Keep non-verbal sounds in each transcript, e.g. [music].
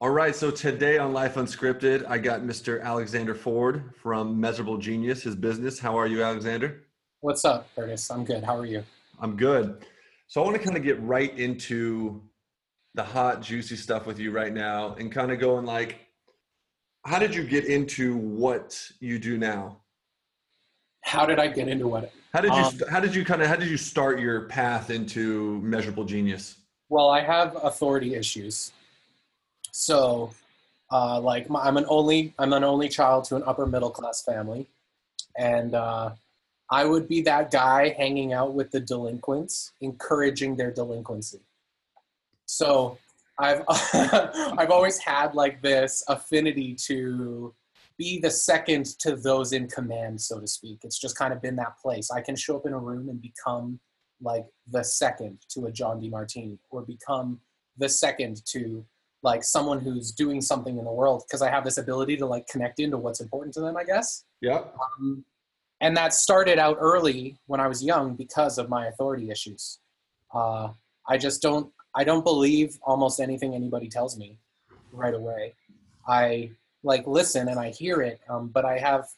All right, so today on Life Unscripted, I got Mr. Alexander Ford from Measurable Genius, his business. How are you, Alexander? What's up, Curtis? I'm good. How are you? I'm good. So I want to kind of get right into the hot, juicy stuff with you right now and kind of going like, how did you get into what you do now? How did I get into what? How did you um, how did you kind of how did you start your path into measurable genius? Well, I have authority issues. So, uh, like my, I'm an only I'm an only child to an upper middle class family, and uh, I would be that guy hanging out with the delinquents, encouraging their delinquency. So I've [laughs] I've always had like this affinity to be the second to those in command, so to speak. It's just kind of been that place. I can show up in a room and become like the second to a John Demartini, or become the second to like someone who's doing something in the world because I have this ability to like connect into what's important to them, I guess. Yeah. Um, and that started out early when I was young because of my authority issues. Uh, I just don't I don't believe almost anything anybody tells me right away. I like listen and I hear it, um, but I have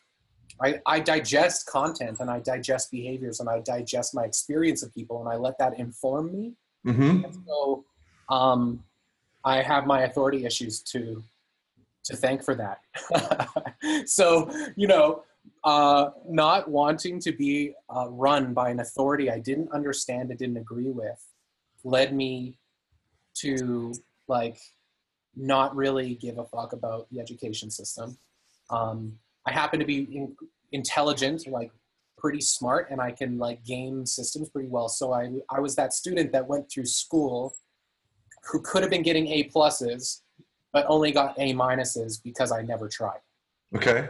I, I digest content and I digest behaviors and I digest my experience of people and I let that inform me. Mm-hmm. so um, I have my authority issues to to thank for that. [laughs] so you know, uh, not wanting to be uh, run by an authority I didn't understand and didn't agree with led me to like not really give a fuck about the education system. Um, I happen to be in, intelligent, like pretty smart, and I can like game systems pretty well. So I I was that student that went through school who could have been getting A pluses, but only got A minuses because I never tried. Okay.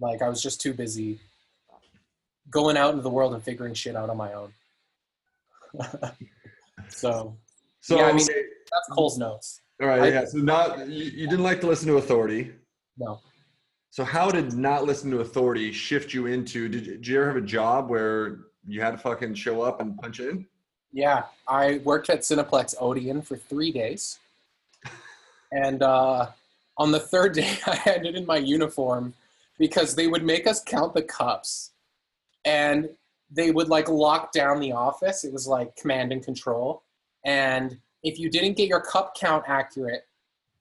Like I was just too busy going out into the world and figuring shit out on my own. [laughs] so, so yeah, I mean, that's Coles Notes. All right, I, yeah. So not you, you didn't like to listen to authority. No. So how did not listen to authority shift you into? Did did you ever have a job where you had to fucking show up and punch in? Yeah, I worked at Cineplex Odeon for three days, and uh, on the third [laughs] day, I handed in my uniform because they would make us count the cups, and they would like lock down the office. It was like command and control, and if you didn't get your cup count accurate,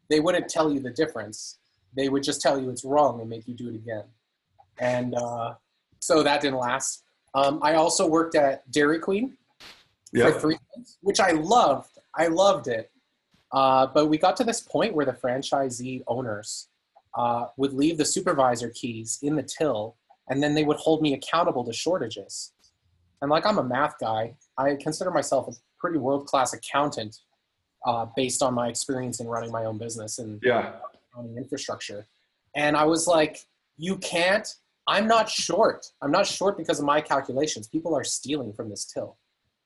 they wouldn't tell you the difference. They would just tell you it's wrong and make you do it again. And uh, so that didn't last. Um, I also worked at Dairy Queen yep. for three months, which I loved. I loved it. Uh, but we got to this point where the franchisee owners uh, would leave the supervisor keys in the till, and then they would hold me accountable to shortages. And like I'm a math guy, I consider myself a pretty world class accountant uh, based on my experience in running my own business and yeah. running infrastructure. And I was like, you can't, I'm not short. I'm not short because of my calculations. People are stealing from this till.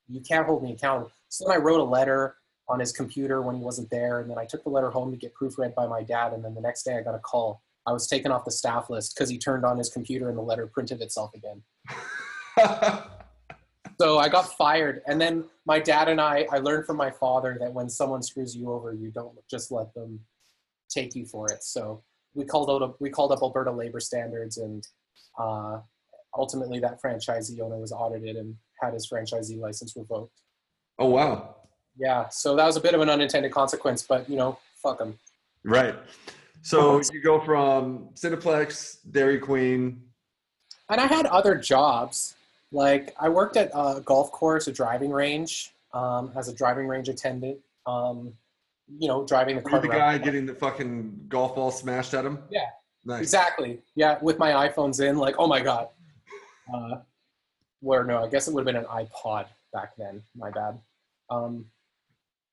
You can't hold me accountable. So then I wrote a letter on his computer when he wasn't there. And then I took the letter home to get proofread by my dad. And then the next day I got a call. I was taken off the staff list because he turned on his computer and the letter printed itself again. [laughs] so I got fired. And then my dad and I, I learned from my father that when someone screws you over, you don't just let them take you for it. So we called out, a, we called up Alberta labor standards, and uh, ultimately that franchisee owner was audited and had his franchisee license revoked. Oh wow! Yeah, so that was a bit of an unintended consequence, but you know, fuck them. Right. So you go from Cineplex, Dairy Queen, and I had other jobs. Like I worked at a golf course, a driving range, um, as a driving range attendant. Um, you know, driving the car. the guy getting the fucking golf ball smashed at him. Yeah. Nice. Exactly. Yeah, with my iPhones in, like, oh my god. Uh, where no, I guess it would have been an iPod back then. My bad. Um,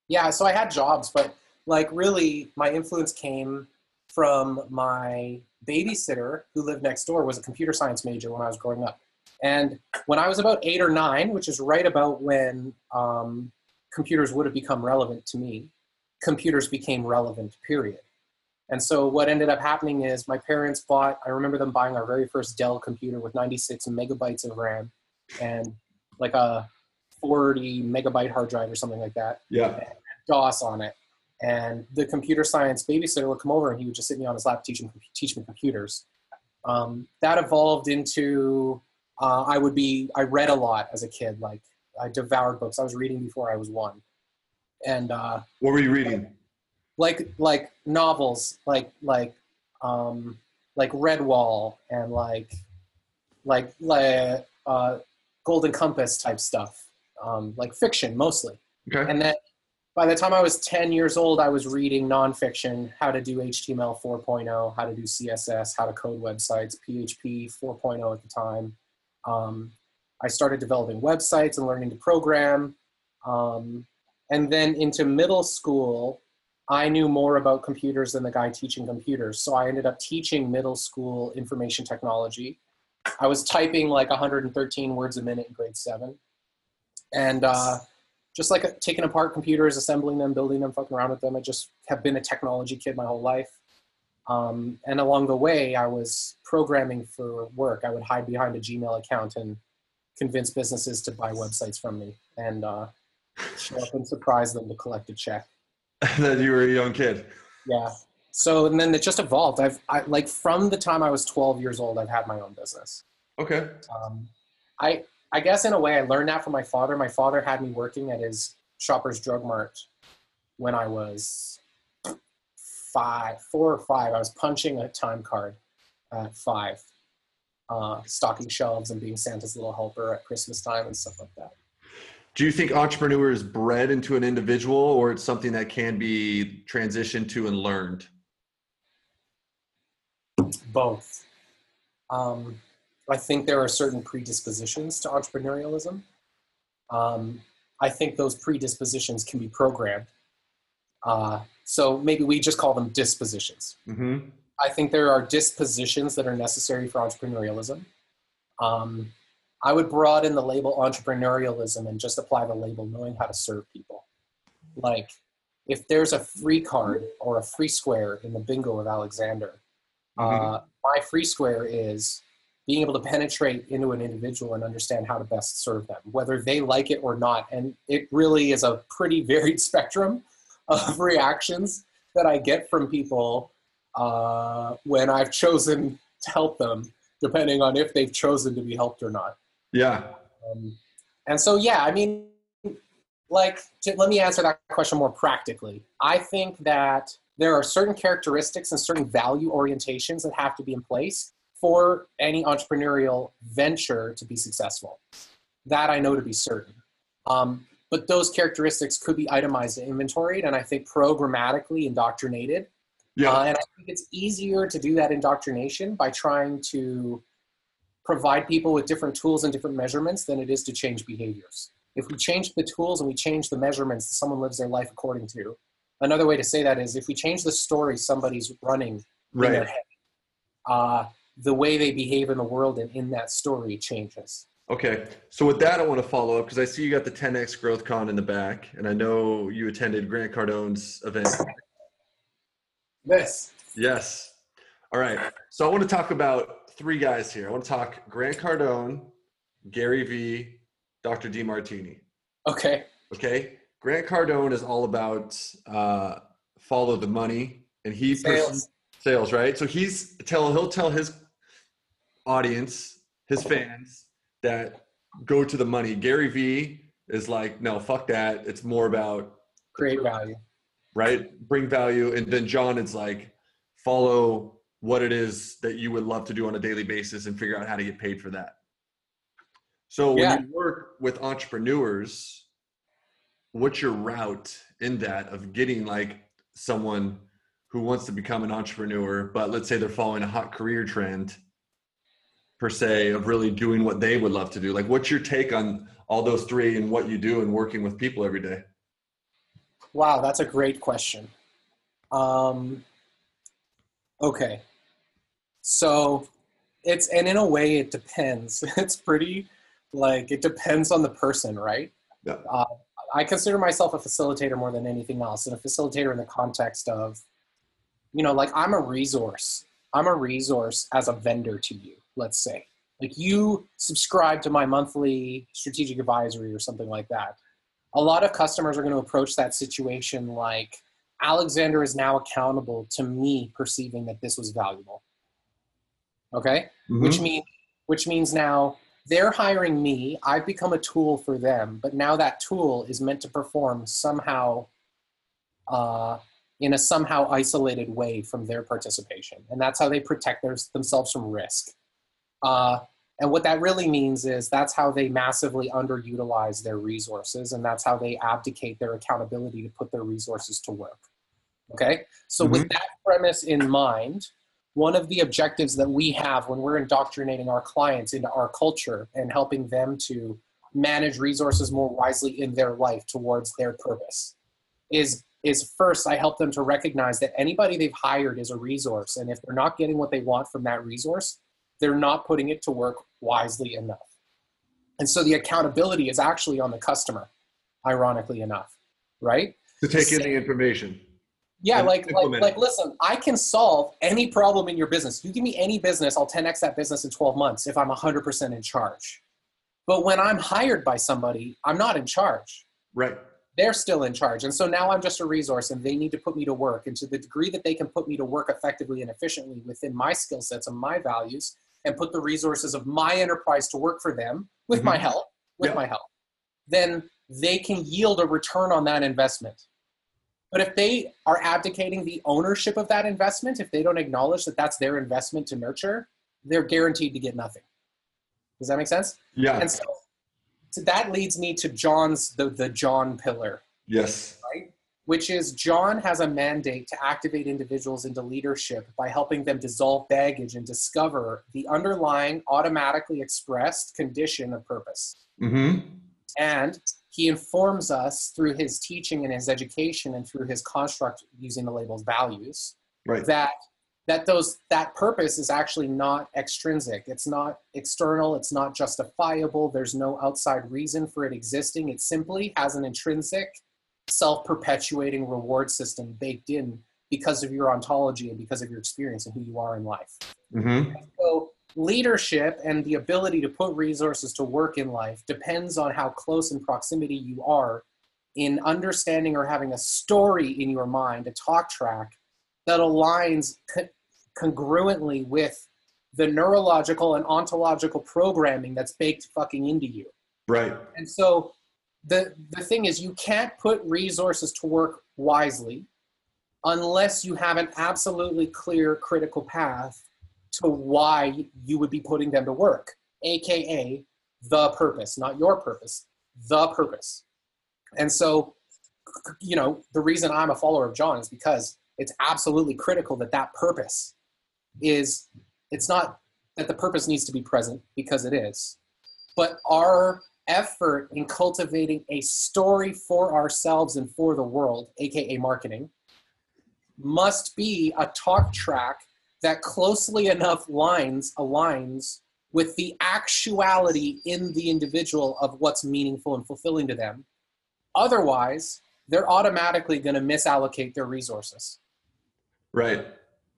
yeah, so I had jobs, but like really, my influence came from my babysitter who lived next door was a computer science major when I was growing up. And when I was about eight or nine, which is right about when um, computers would have become relevant to me, computers became relevant, period. And so what ended up happening is my parents bought, I remember them buying our very first Dell computer with 96 megabytes of RAM and like a 40 megabyte hard drive or something like that. Yeah. DOS on it. and the computer science babysitter would come over and he would just sit me on his lap teaching teach me computers. Um, that evolved into uh, I would be I read a lot as a kid. Like I devoured books. I was reading before I was one, and uh, what were you reading? Like like novels, like like um, like Redwall and like like like uh, Golden Compass type stuff, um, like fiction mostly. Okay. And then by the time I was 10 years old, I was reading nonfiction, how to do HTML 4.0, how to do CSS, how to code websites, PHP 4.0 at the time. Um, I started developing websites and learning to program. Um, and then into middle school, I knew more about computers than the guy teaching computers. So I ended up teaching middle school information technology. I was typing like 113 words a minute in grade seven. And uh, just like taking apart computers, assembling them, building them, fucking around with them. I just have been a technology kid my whole life. Um, and along the way, I was programming for work. I would hide behind a Gmail account and convince businesses to buy websites from me and uh, show up and surprise them to collect a check. [laughs] that you were a young kid. Yeah. So and then it just evolved. I've I, like from the time I was 12 years old, I've had my own business. Okay. Um, I I guess in a way I learned that from my father. My father had me working at his Shoppers Drug Mart when I was five, four or five. I was punching a time card at five, uh, stocking shelves and being Santa's little helper at Christmas time and stuff like that. Do you think entrepreneur is bred into an individual or it's something that can be transitioned to and learned? Both. Um, I think there are certain predispositions to entrepreneurialism. Um, I think those predispositions can be programmed. Uh, so maybe we just call them dispositions. Mm-hmm. I think there are dispositions that are necessary for entrepreneurialism. Um, I would broaden the label entrepreneurialism and just apply the label knowing how to serve people. Like, if there's a free card or a free square in the bingo of Alexander, Mm-hmm. uh, my free square is being able to penetrate into an individual and understand how to best serve them, whether they like it or not. And it really is a pretty varied [laughs] spectrum of [laughs] reactions that I get from people uh, when I've chosen to help them, depending on if they've chosen to be helped or not. Yeah. Um, and so, yeah, I mean, like, to, let me answer that question more practically. I think that there are certain characteristics and certain value orientations that have to be in place for any entrepreneurial venture to be successful. That I know to be certain. Um, but those characteristics could be itemized and inventoried, and I think programmatically indoctrinated. Yeah. Uh, and I think it's easier to do that indoctrination by trying to provide people with different tools and different measurements than it is to change behaviors. If we change the tools and we change the measurements that someone lives their life according to, another way to say that is if we change the story somebody's running in their head, uh, the way they behave in the world and in that story changes. Okay. So with that, I want to follow up because I see you got the 10x Growth Con in the back, and I know you attended Grant Cardone's event. This. Yes. All right. So I want to talk about three guys here. I want to talk Grant Cardone, Gary Vee, Dr. Demartini. Okay. Okay. Grant Cardone is all about uh, follow the money, and he Sales. sales, right? So he's tell he'll tell his audience, his fans, that go to the money. Gary Vee is like, no, fuck that. It's more about Create value. right, bring value, and then John is like, follow what it is that you would love to do on a daily basis and figure out how to get paid for that. So when Yeah. you work with entrepreneurs, what's your route in that of getting like someone who wants to become an entrepreneur, but let's say they're following a hot career trend per se of really doing what they would love to do? Like, what's your take on all those three and what you do and working with people every day? Wow, that's a great question. Um, okay. So it's, and in a way, it depends. [laughs] It's pretty like, it depends on the person, right? Yeah. Uh, I consider myself a facilitator more than anything else, and a facilitator in the context of, you know, like I'm a resource. I'm a resource as a vendor to you, let's say. Like you subscribe to my monthly strategic advisory or something like that. A lot of customers are going to approach that situation like Alexander is now accountable to me perceiving that this was valuable. Okay? Mhm. Which means which means now they're hiring me, I've become a tool for them, but now that tool is meant to perform somehow uh, in a somehow isolated way from their participation. And that's how they protect their, themselves from risk. Uh, and what that really means is that's how they massively underutilize their resources, and that's how they abdicate their accountability to put their resources to work. Okay? So, with that premise in mind, one of the objectives that we have when we're indoctrinating our clients into our culture and helping them to manage resources more wisely in their life towards their purpose is is first i help them to recognize that anybody they've hired is a resource. And if they're not getting what they want from that resource they're not putting it to work wisely enough. And so the accountability is actually on the customer ironically enough right? To take in the information. Yeah, like like like listen, I can solve any problem in your business. You give me any business, I'll 10x that business in 12 months if I'm 100% in charge. But when I'm hired by somebody, I'm not in charge. Right. They're still in charge. And so now I'm just a resource and they need to put me to work. And to the degree that they can put me to work effectively and efficiently within my skill sets and my values and put the resources of my enterprise to work for them with my Mhm. help, with Yeah. my help, then they can yield a return on that investment. But if they are abdicating the ownership of that investment, if they don't acknowledge that that's their investment to nurture, they're guaranteed to get nothing. Does that make sense? Yeah. And so, so that leads me to John's the, the John pillar, yes. Right? Which is John has a mandate to activate individuals into leadership by helping them dissolve baggage and discover the underlying automatically expressed condition of purpose. Mm-hmm. And he informs us through his teaching and his education and through his construct using the labels values Right. that that those that purpose is actually not extrinsic. It's not external. It's not justifiable. There's no outside reason for it existing. It simply has an intrinsic self-perpetuating reward system baked in because of your ontology and because of your experience and who you are in life. Hmm so leadership and the ability to put resources to work in life depends on how close in proximity you are in understanding or having a story in your mind, a talk track that aligns co- congruently with the neurological and ontological programming that's baked fucking into you. Right. And so the the thing is you can't put resources to work wisely unless you have an absolutely clear critical path to why you would be putting them to work, aka the purpose, not your purpose, the purpose. And so you know, the reason I'm a follower of John is because it's absolutely critical that that purpose is it's not that the purpose needs to be present because it is but our effort in cultivating a story for ourselves and for the world, aka marketing, must be a talk track that closely enough lines aligns with the actuality in the individual of what's meaningful and fulfilling to them. Otherwise, they're automatically going to misallocate their resources Right.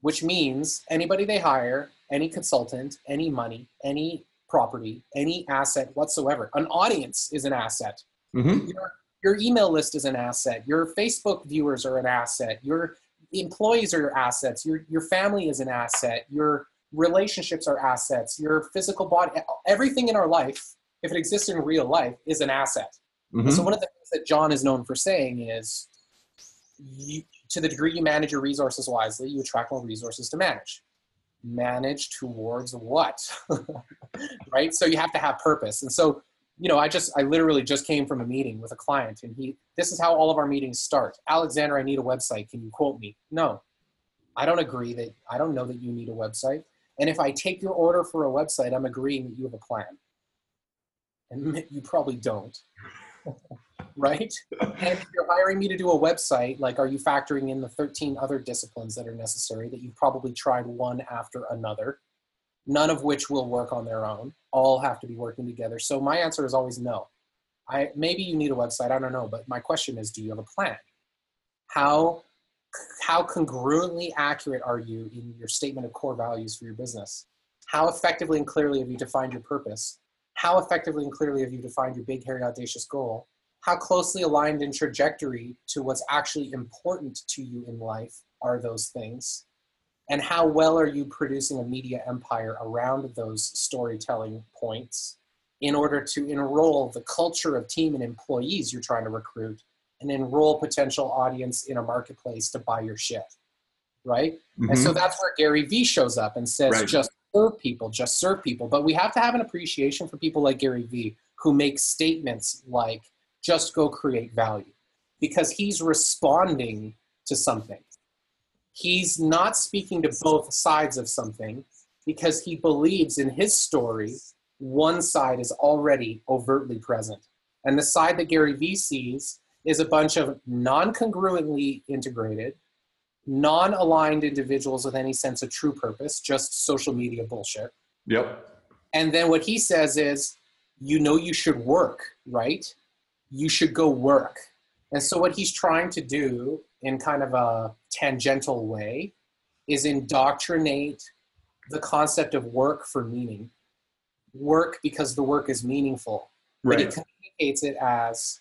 which means anybody they hire, any consultant, any money, any property, any asset whatsoever. An audience is an asset. hmm Your, your email list is an asset. Your Facebook viewers are an asset. Your employees are your assets. Your, your family is an asset. Your relationships are assets. Your physical body, everything in our life, if it exists in real life, is an asset. hmm So one of the things that John is known for saying is, you, to the degree you manage your resources wisely, you attract more resources to manage. Manage towards what? [laughs] right? So you have to have purpose. And so, you know, I just, I literally just came from a meeting with a client, and he, this is how all of our meetings start. Alexander, I need a website. Can you quote me? No, I don't agree that. I don't know that you need a website. And if I take your order for a website, I'm agreeing that you have a plan. And [laughs] you probably don't [laughs] right? And if you're hiring me to do a website, like, are you factoring in the 13 other disciplines that are necessary that you've probably tried one after another, none of which will work on their own? All have to be working together. So my answer is always no. I maybe you need a website, I don't know, but my question is, do you have a plan? How how congruently accurate are you in your statement of core values for your business? How effectively and clearly have you defined your purpose? How effectively and clearly have you defined your big, hairy, audacious goal? how closely aligned in trajectory to what's actually important to you in life are those things? And how well are you producing a media empire around those storytelling points in order to enroll the culture of team and employees you're trying to recruit and enroll potential audience in a marketplace to buy your shit? Right? Mm-hmm. And so mm-hmm. that's where Gary Vee shows up and says, right. just serve people, just serve people. But we have to have an appreciation for people like Gary Vee who make statements like, just go create value because he's responding to something. He's not speaking to both sides of something because he believes in his story, one side is already overtly present. And the side that Gary Vee sees is a bunch of non congruently integrated, non aligned individuals with any sense of true purpose, just social media bullshit. Yep. And then what he says is, you know, you should work, right? you should go work. And so, what he's trying to do in kind of a tangential way is indoctrinate the concept of work for meaning. Work because the work is meaningful. Right. But he communicates it as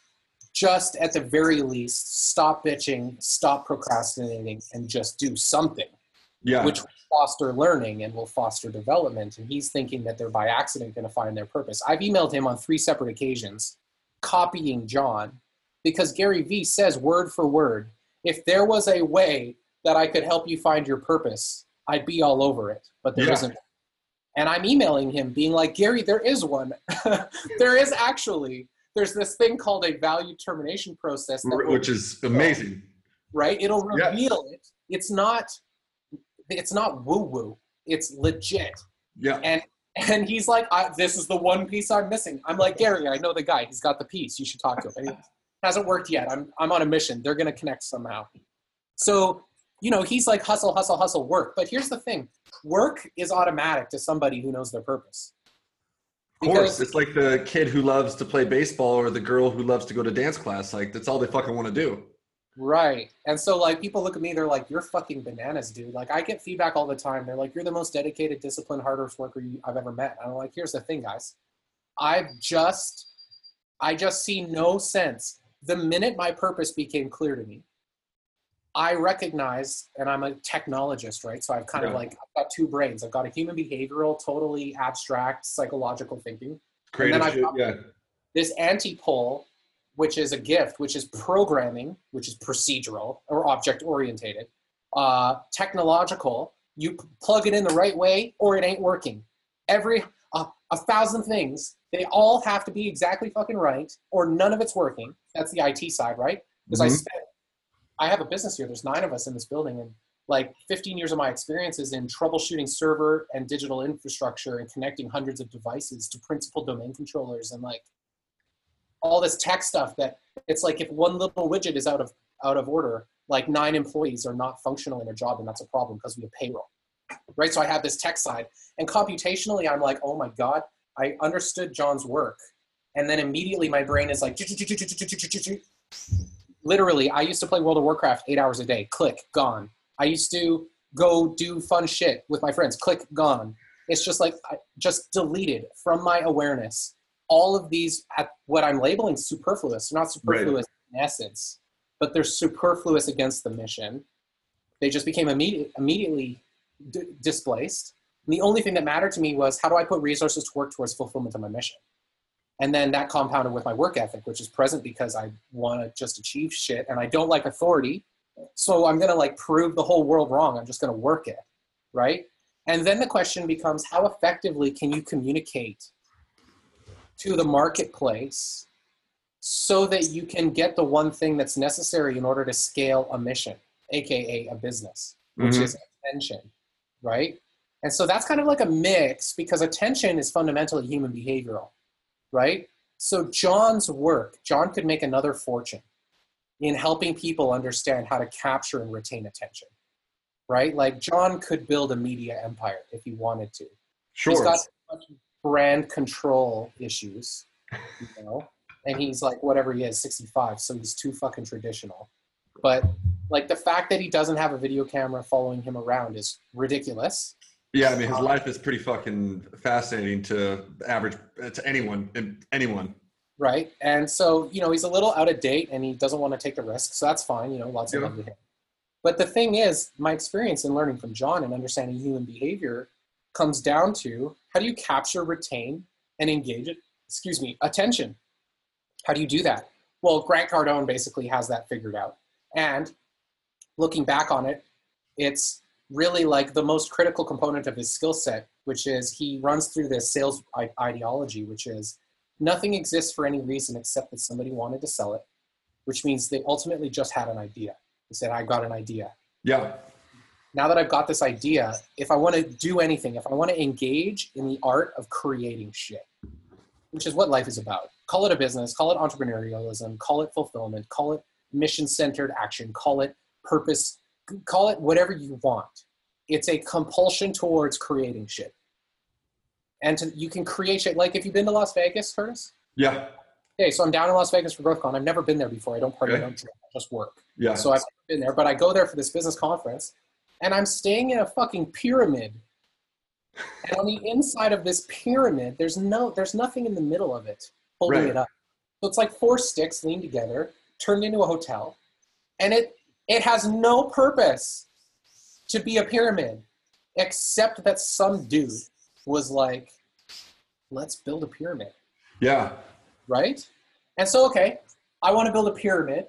just at the very least, stop bitching, stop procrastinating, and just do something. Yeah. Which will foster learning and will foster development. And he's thinking that they're by accident going to find their purpose. I've emailed him on three separate occasions copying John because Gary Vee says word for word, if there was a way that I could help you find your purpose, I'd be all over it, but there yeah. not And I'm emailing him being like, Gary, there is one. [laughs] there is actually. There's this thing called a value determination process. Which is amazing. Right? It'll reveal yeah. it. It's not it's not woo woo. It's legit. Yeah. And and he's like, "This is the one piece I'm missing." I'm like, Gary, I know the guy. He's got the piece. You should talk to him. Hasn't worked yet. I'm I'm on a mission. They're gonna connect somehow. So you know, he's like hustle, hustle, hustle, work. But here's the thing: work is automatic to somebody who knows their purpose. Of course, it's like the kid who loves to play baseball or the girl who loves to go to dance class. Like that's all they fucking want to do. Right. And so like people look at me, they're like, "You're fucking bananas, dude." Like I get feedback all the time. They're like, "You're the most dedicated, disciplined, hardest worker I've ever met." And I'm like, "Here's the thing, guys. I've just, I just see no sense. The minute my purpose became clear to me, I recognize, and I'm a technologist, right? So I've kind yeah. of like I've got two brains. I've got a human behavioral, totally abstract, psychological thinking, Creative and then I've got yeah. this antipole which is a gift, which is programming, which is procedural or object orientated, uh, technological. You plug it in the right way, or it ain't working. Every uh, a thousand things, they all have to be exactly fucking right, or none of it's working. That's the IT side, right? Because mm-hmm. I spent, I have a business here. There's nine of us in this building, and like 15 years of my experience is in troubleshooting server and digital infrastructure and connecting hundreds of devices to principal domain controllers and like all this tech stuff that it's like if one little widget is out of out of order, like nine employees are not functional in a job, and that's a problem because we have payroll, right? So I have this tech side, and computationally, I'm like, oh my god, I understood John's work, and then immediately my brain is like, literally, I used to play World of Warcraft eight hours a day, click, gone. I used to go do fun shit with my friends, click, gone. It's just like I just deleted from my awareness all of these at what I'm labeling superfluous. Not superfluous right. in essence, but they're superfluous against the mission. They just became immediate, immediately d- displaced. And the only thing that mattered to me was how do I put resources to work towards fulfillment of my mission? And then that compounded with my work ethic, which is present because I want to just achieve shit and I don't like authority. So I'm going to like prove the whole world wrong. I'm just going to work it. Right. And then the question becomes how effectively can you communicate to the marketplace so that you can get the one thing that's necessary in order to scale a mission, aka a business, which mm-hmm. is attention, right? And so that's kind of like a mix because attention is fundamentally human behavioral, right? So John's work, John could make another fortune in helping people understand how to capture and retain attention, right? Like John could build a media empire if he wanted to. Sure. He's got brand control issues, you know. and he's like whatever he is, 65, so he's too fucking traditional. But like the fact that he doesn't have a video camera following him around is ridiculous. Yeah, I mean his um, life is pretty fucking fascinating to average to anyone anyone. right? And so, you know, he's a little out of date and he doesn't want to take the risk. So that's fine, you know, lots of Yeah. love to him. But the thing is, my experience in learning from John and understanding human behavior comes down to how do you capture, retain, and engage it, excuse me, attention? How do you do that? Well, Grant Cardone basically has that figured out. And looking back on it, it's really like the most critical component of his skill set, which is he runs through this sales ideology, which is nothing exists for any reason except that somebody wanted to sell it, which means they ultimately just had an idea. He said, I got an idea. Yeah. Now that I've got this idea, if I want to do anything, if I want to engage in the art of creating shit, which is what life is about, call it a business, call it entrepreneurialism, call it fulfillment, call it mission centered action, call it purpose, call it whatever you want. It's a compulsion towards creating shit. And to, you can create shit. Like if you've been to Las Vegas, Curtis, Yeah. Okay, so I'm down in Las Vegas for GrowthCon. I've never been there before. I don't party, I don't drink, I just work. Yeah. So I've never been there, but I go there for this business conference, and I'm staying in a fucking pyramid. And on the inside of this pyramid, there's no, there's nothing in the middle of it holding Right. it up. So it's like four sticks leaned together, turned into a hotel, and it it has no purpose to be a pyramid, except that some dude was like, "Let's build a pyramid." yeah. right? And so, okay, I want to build a pyramid.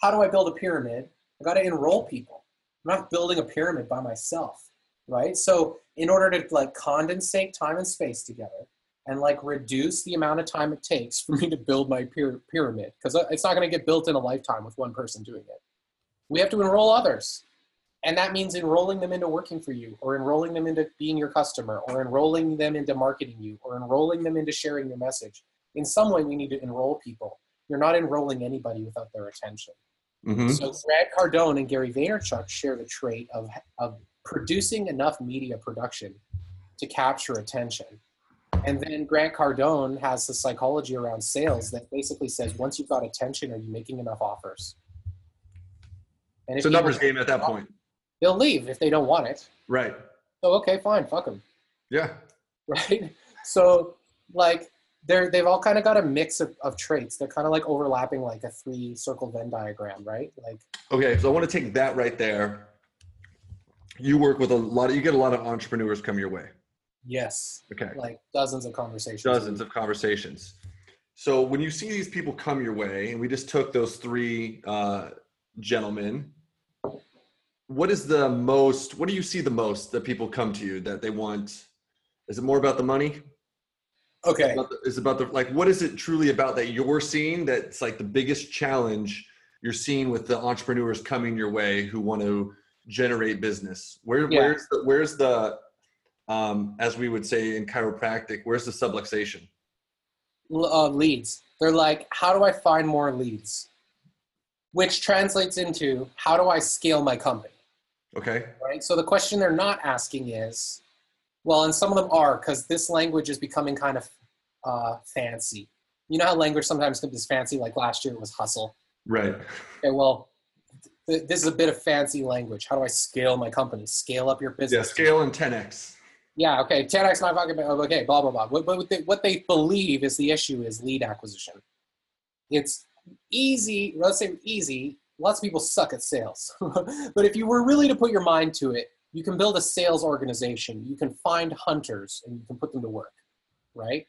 How do I build a pyramid? I got to enroll people. I'm not building a pyramid by myself, right? So, in order to like condensate time and space together and like reduce the amount of time it takes for me to build my pyramid, because uh, it's not going to get built in a lifetime with one person doing it, we have to enroll others. And that means enrolling them into working for you, or enrolling them into being your customer, or enrolling them into marketing you, or enrolling them into sharing your message. In some way we need to enroll people. You're not enrolling anybody without their attention. Hmm so grant cardone and gary vaynerchuk share the trait of, of producing enough media production to capture attention. And then grant cardone has the psychology around sales that basically says once you've got attention are you making enough offers and It's a numbers game at that point. they'll leave if they don't want it Right. so okay fine fuck them Yeah. [laughs] right? So like they're they've all kind of got a mix of, of traits. They're kind of like overlapping like a three circle Venn diagram, right? Like Okay. So I want to take that right there. You work with a lot of, you get a lot of entrepreneurs come your way. yes, Okay. like dozens of conversations. Dozens of conversations. So when you see these people come your way, and we just took those three uh, gentlemen, what is the most, what do you see the most that people come to you that they want? Is it more about the money? Okay. about the, is about the like what is it truly about that you're seeing that's like the biggest challenge you're seeing with the entrepreneurs coming your way who want to generate business where Yeah. where's the where's the um as we would say in chiropractic where's the subluxation Uh, leads. They're like, how do I find more leads? Which translates into how do I scale my company? Okay right? So the question they're not asking is, well, and some of them are because this language is becoming kind of uh, fancy. You know how language sometimes is fancy? Like last year it was hustle. right Okay, well, th- this is a bit of fancy language. How do I scale my company? Scale up your business. yeah scale and 10x Yeah, okay. 10x my fucking okay, blah blah blah. What, what, they, what they believe is the issue is lead acquisition. It's easy. Let's say easy. Lots of people suck at sales, [laughs] but if you were really to put your mind to it, you can build a sales organization. You can find hunters and you can put them to work, right?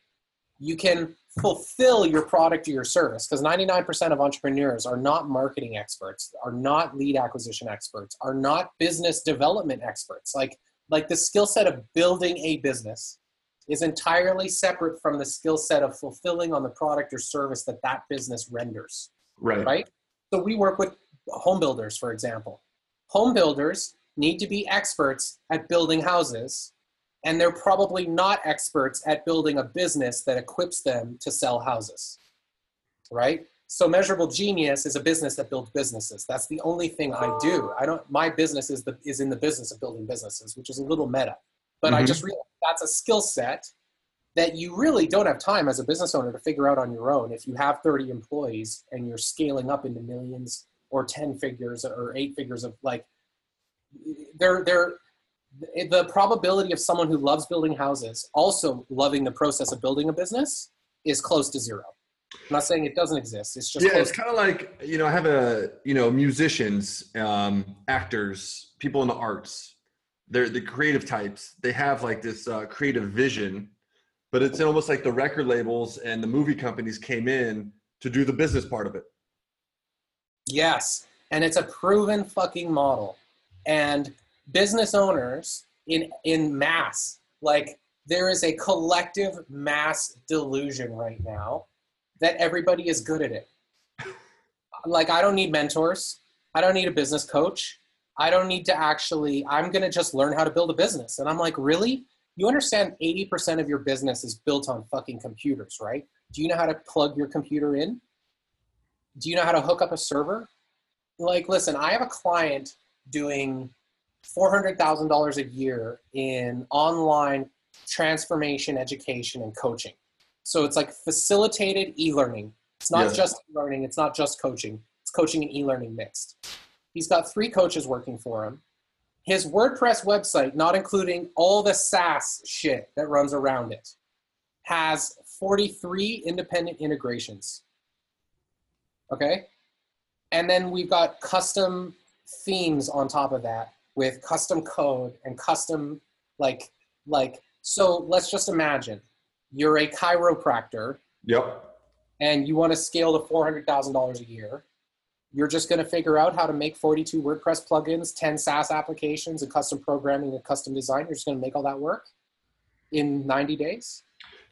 You can fulfill your product or your service because 99% of entrepreneurs are not marketing experts, are not lead acquisition experts, are not business development experts. Like like the skill set of building a business is entirely separate from the skill set of fulfilling on the product or service that that business renders right right so we work with home builders for example. Home builders need to be experts at building houses and they're probably not experts at building a business that equips them to sell houses right? So measurable genius is a business that builds businesses. That's the only thing i do. I don't my business is the is in the business of building businesses which is a little meta. But i Mhm. just realized that's a skill set that you really don't have time as a business owner to figure out on your own if you have 30 employees and you're scaling up into millions or 10 figures or eight figures of like they're they're the probability of someone who loves building houses also loving the process of building a business is close to zero I'm not saying it doesn't exist. It's just yeah, close it's kind of like you know, I have a you know musicians, um, actors, people in the arts. They're the creative types. They have like this uh, creative vision, but it's almost like the record labels and the movie companies came in to do the business part of it. Yes, and it's a proven fucking model. And business owners in in mass, like there is a collective mass delusion right now that everybody is good at it. [laughs] Like I don't need mentors. I don't need a business coach. I don't need to actually I'm going to just learn how to build a business. And I'm like, "Really? You understand 80% of your business is built on fucking computers, right? Do you know how to plug your computer in? Do you know how to hook up a server? Like, listen, I have a client doing $400,000 a year in online transformation education and coaching. So it's like facilitated e learning. It's not Yeah. just learning, it's not just coaching, it's coaching and e learning mixed. He's got three coaches working for him. His WordPress website, not including all the SaaS shit that runs around it, has 43 independent integrations. Okay? And then we've got custom themes on top of that with custom code and custom like like so let's just imagine you're a chiropractor Yep. and you want to scale to $400,000 a year. You're just going to figure out how to make 42 WordPress plugins, 10 SaaS applications, and custom programming and custom design. You're just going to make all that work in 90 days.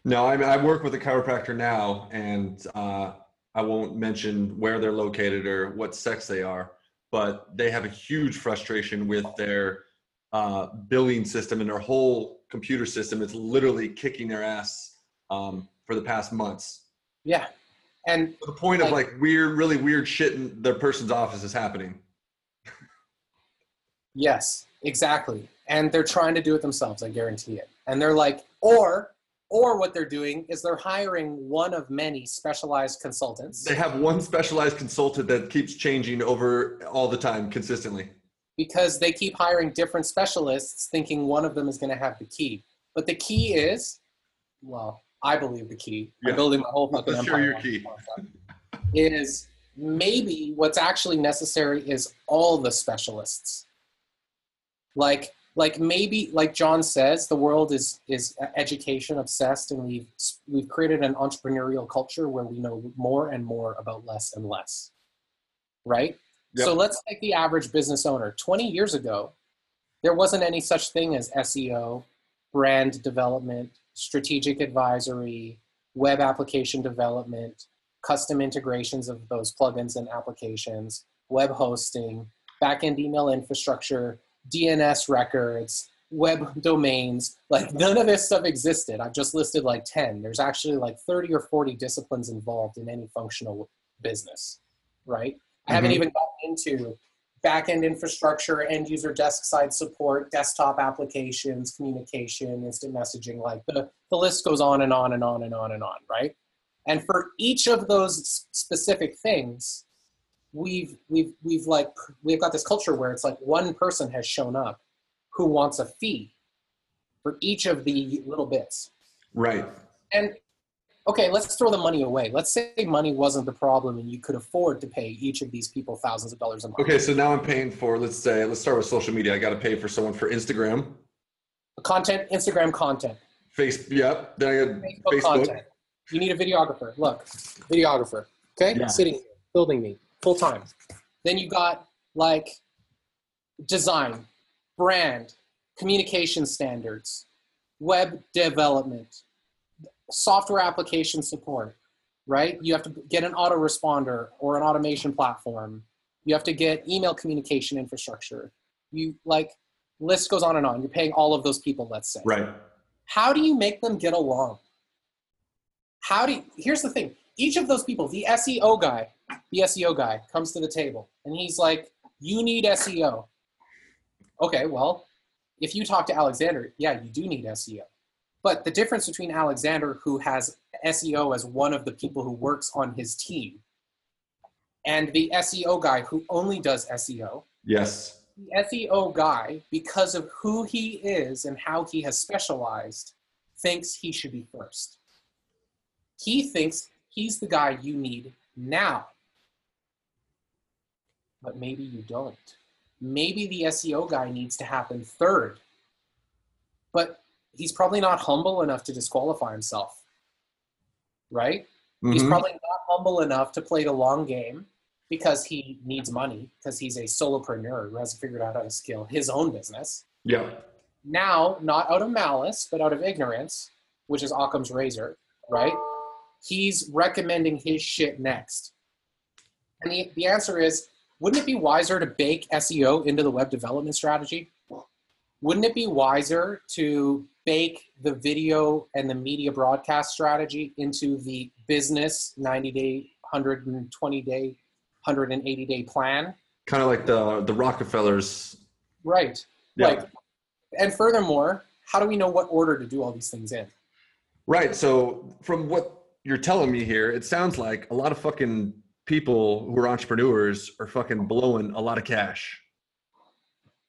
No, I, mean, I work with a chiropractor now, and uh, I won't mention where they're located or what sex they are, but they have a huge frustration with their uh, billing system and their whole computer system. It's literally kicking their ass um, for the past months. Yeah. And the point of Like- like weird, really weird shit in the person's office is happening. Yes, exactly. And they're trying to do it themselves, I guarantee it. And they're like, or or what they're doing is they're hiring one of many specialized consultants They have one specialized consultant that keeps changing over all the time consistently. because they keep hiring different specialists thinking one of them is going to have the key. But the key is, well, I believe the key. Yeah. I'm building my whole fucking Let's share your key. Is maybe what's actually necessary is all the specialists. Like, like maybe, like John says, the world is is education obsessed, and we've we've created an entrepreneurial culture where we know more and more about less and less. Right. So let's take the average business owner. 20 years ago, there wasn't any such thing as SEO, brand development, strategic advisory, web application development, custom integrations of those plugins and applications, web hosting, backend email infrastructure, DNS records, web domains. Like none of this stuff existed. I've just listed like 10. There's actually like 30 or 40 disciplines involved in any functional business, right? I haven't Mhm. even gotten into backend infrastructure, end user desk side support, desktop applications, communication, instant messaging. Like the, the list goes on and on and on and on and on, right? And for each of those specific things, we've we've we've like we've got this culture where it's like one person has shown up who wants a fee for each of the little bits. Right. And okay, let's throw the money away. Let's say money wasn't the problem and you could afford to pay each of these people thousands of dollars a month. Okay, so now I'm paying for, let's say, let's start with social media. I got to pay for someone for Instagram, Content, Instagram content, face, yep. Then I got Facebook, Facebook. content. You need a videographer. Look, videographer. Okay, Yeah. sitting here, building me full time. Then you got like design, brand, communication standards, web development, software application support. Right? You have to get an autoresponder or an automation platform. You have to get email communication infrastructure. You like list goes on and on. You're paying all of those people. Let's say Right. how do you make them get along how do you, here's the thing each of those people the seo guy the seo guy comes to the table and he's like you need seo okay well if you talk to alexander yeah you do need seo but the difference between alexander who has seo as one of the people who works on his team and the seo guy who only does seo Yes. the SEO guy, because of who he is and how he has specialized, thinks he should be first. He thinks he's the guy you need now. But maybe you don't. Maybe the SEO guy needs to happen third. But he's probably not humble enough to disqualify himself. Right? He's Mhm. probably not humble enough to play the long game because he needs money, because he's a solopreneur who hasn't figured out how to scale his own business. yeah. Now, not out of malice, but out of ignorance, which is Occam's razor, right? He's recommending his shit next. And the, the answer is wouldn't it be wiser to bake SEO into the web development strategy? Wouldn't it be wiser to bake the video and the media broadcast strategy into the business 90 day, 120 day, 180 day plan? Kind of like the the Rockefellers. Right. Yeah. Like, and furthermore, how do we know what order to do all these things in? Right. So from what you're telling me here, it sounds like a lot of fucking people who are entrepreneurs are fucking blowing a lot of cash.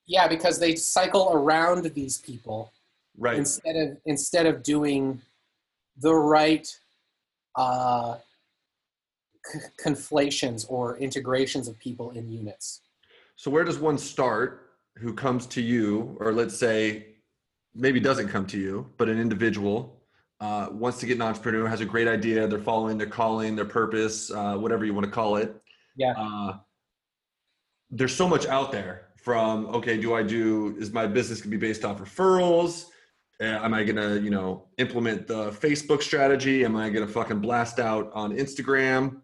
Yeah, because they cycle around these people Right. instead of instead of doing the right uh, c- conflations or integrations of people in units. So where does one start who comes to you, or let's say maybe doesn't come to you, but an individual uh, wants to get an entrepreneur, has a great idea, they're following their calling, their purpose, uh, whatever you want to call it. Yeah. Uh, there's so much out there from okay, do I do is my business gonna be based off referrals? Uh, am I gonna, you know, implement the Facebook strategy? Am I gonna fucking blast out on Instagram?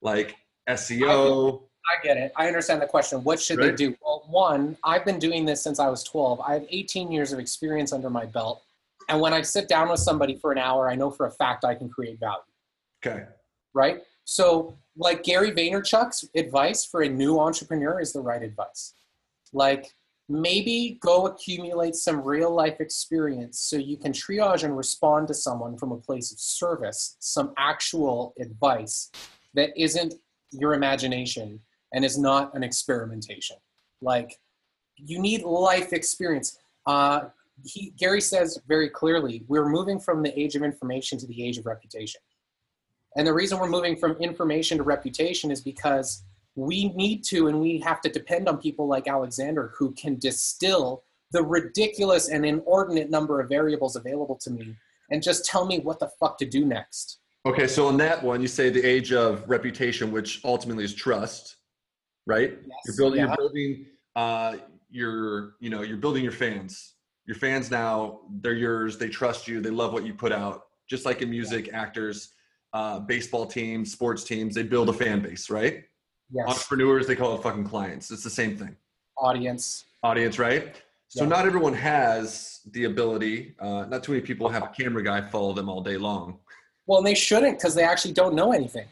Like SEO? I get it. I understand the question. What should Right. they do? Well, one, I've been doing this since I was 12. I have 18 years of experience under my belt. And when I sit down with somebody for an hour, I know for a fact I can create value. Okay. right? So, like Gary Vaynerchuk's advice for a new entrepreneur is the right advice. Like, maybe go accumulate some real life experience so you can triage and respond to someone from a place of service, some actual advice that isn't your imagination and is not an experimentation. Like, you need life experience. Uh, he, Gary says very clearly, we're moving from the age of information to the age of reputation. And the reason we're moving from information to reputation is because we need to and we have to depend on people like Alexander who can distill the ridiculous and inordinate number of variables available to me and just tell me what the fuck to do next. Okay, so on that one, you say the age of reputation, which ultimately is trust, right? You're building, Yeah. you're building, uh, your, you know, you're building your fans. Your fans now, they're yours. They trust you. They love what you put out. Just like in music, actors, uh, baseball teams, sports teams, they build a fan base, right? Yes. Entrepreneurs, they call it fucking clients. It's the same thing. Audience. Audience, right? So Yeah. not everyone has the ability. Uh, not too many people have a camera guy follow them all day long. Well, and they shouldn't because they actually don't know anything.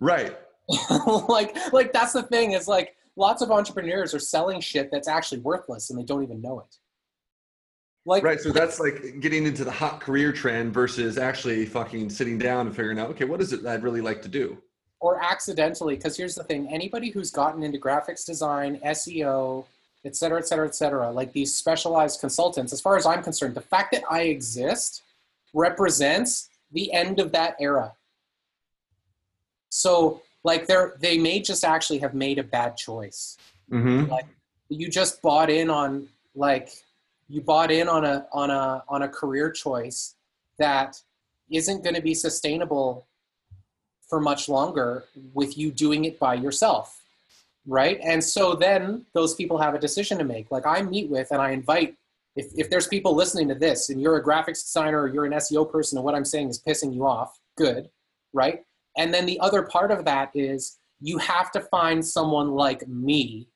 Right. [laughs] like, like that's the thing is like lots of entrepreneurs are selling shit that's actually worthless and they don't even know it. Like, Right. So that's like getting into the hot career trend versus actually fucking sitting down and figuring out, okay, what is it I'd really like to do? Or accidentally because here's the thing anybody who's gotten into graphics design seo et cetera et cetera et cetera like these specialized consultants as far as i'm concerned the fact that i exist represents the end of that era so like they're they may just actually have made a bad choice Mm-hmm. you just bought in on like you bought in on a on a on a career choice that isn't going to be sustainable for much longer with you doing it by yourself right? And so then those people have a decision to make. Like i meet with and i invite if, if there's people listening to this and you're a graphics designer or you're an seo person and what i'm saying is pissing you off good right? And then the other part of that is you have to find someone like me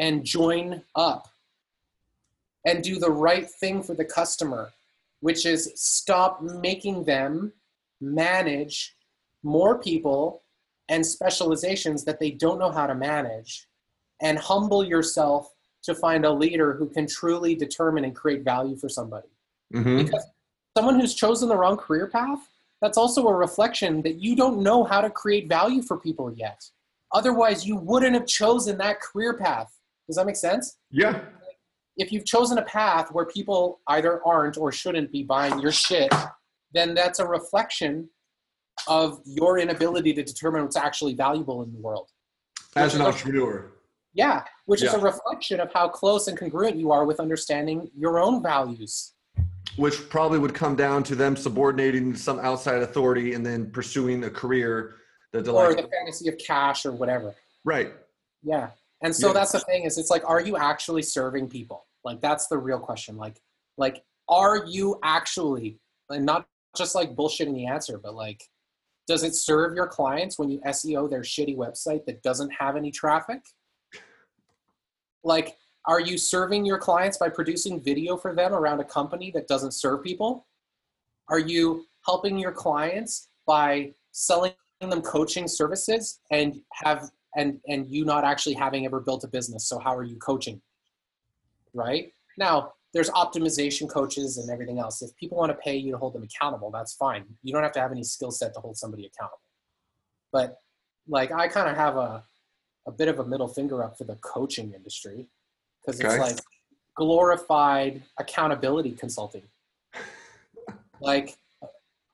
and join up and do the right thing for the customer, which is stop making them manage more people and specializations that they don't know how to manage and humble yourself to find a leader who can truly determine and create value for somebody. Mm-hmm. Because someone who's chosen the wrong career path, that's also a reflection that you don't know how to create value for people yet. Otherwise, you wouldn't have chosen that career path. Does that make sense? Yeah. If you've chosen a path where people either aren't or shouldn't be buying your shit, then that's a reflection of your inability to determine what's actually valuable in the world. As an entrepreneur. Yeah, which is a reflection of how close and congruent you are with understanding your own values. Which probably would come down to them subordinating to some outside authority and then pursuing a career that they're or the fantasy of cash or whatever. right. Yeah. And so Yeah. that's the thing is it's like are you actually serving people? Like that's the real question. Like like are you actually and not just like bullshitting the answer, but like does it serve your clients when you SEO their shitty website that doesn't have any traffic? Like are you serving your clients by producing video for them around a company that doesn't serve people? Are you helping your clients by selling them coaching services and have and and you not actually having ever built a business so how are you coaching right now there's optimization coaches and everything else if people want to pay you to hold them accountable that's fine you don't have to have any skill set to hold somebody accountable but like i kind of have a a bit of a middle finger up for the coaching industry because it's Okay. like glorified accountability consulting [laughs] like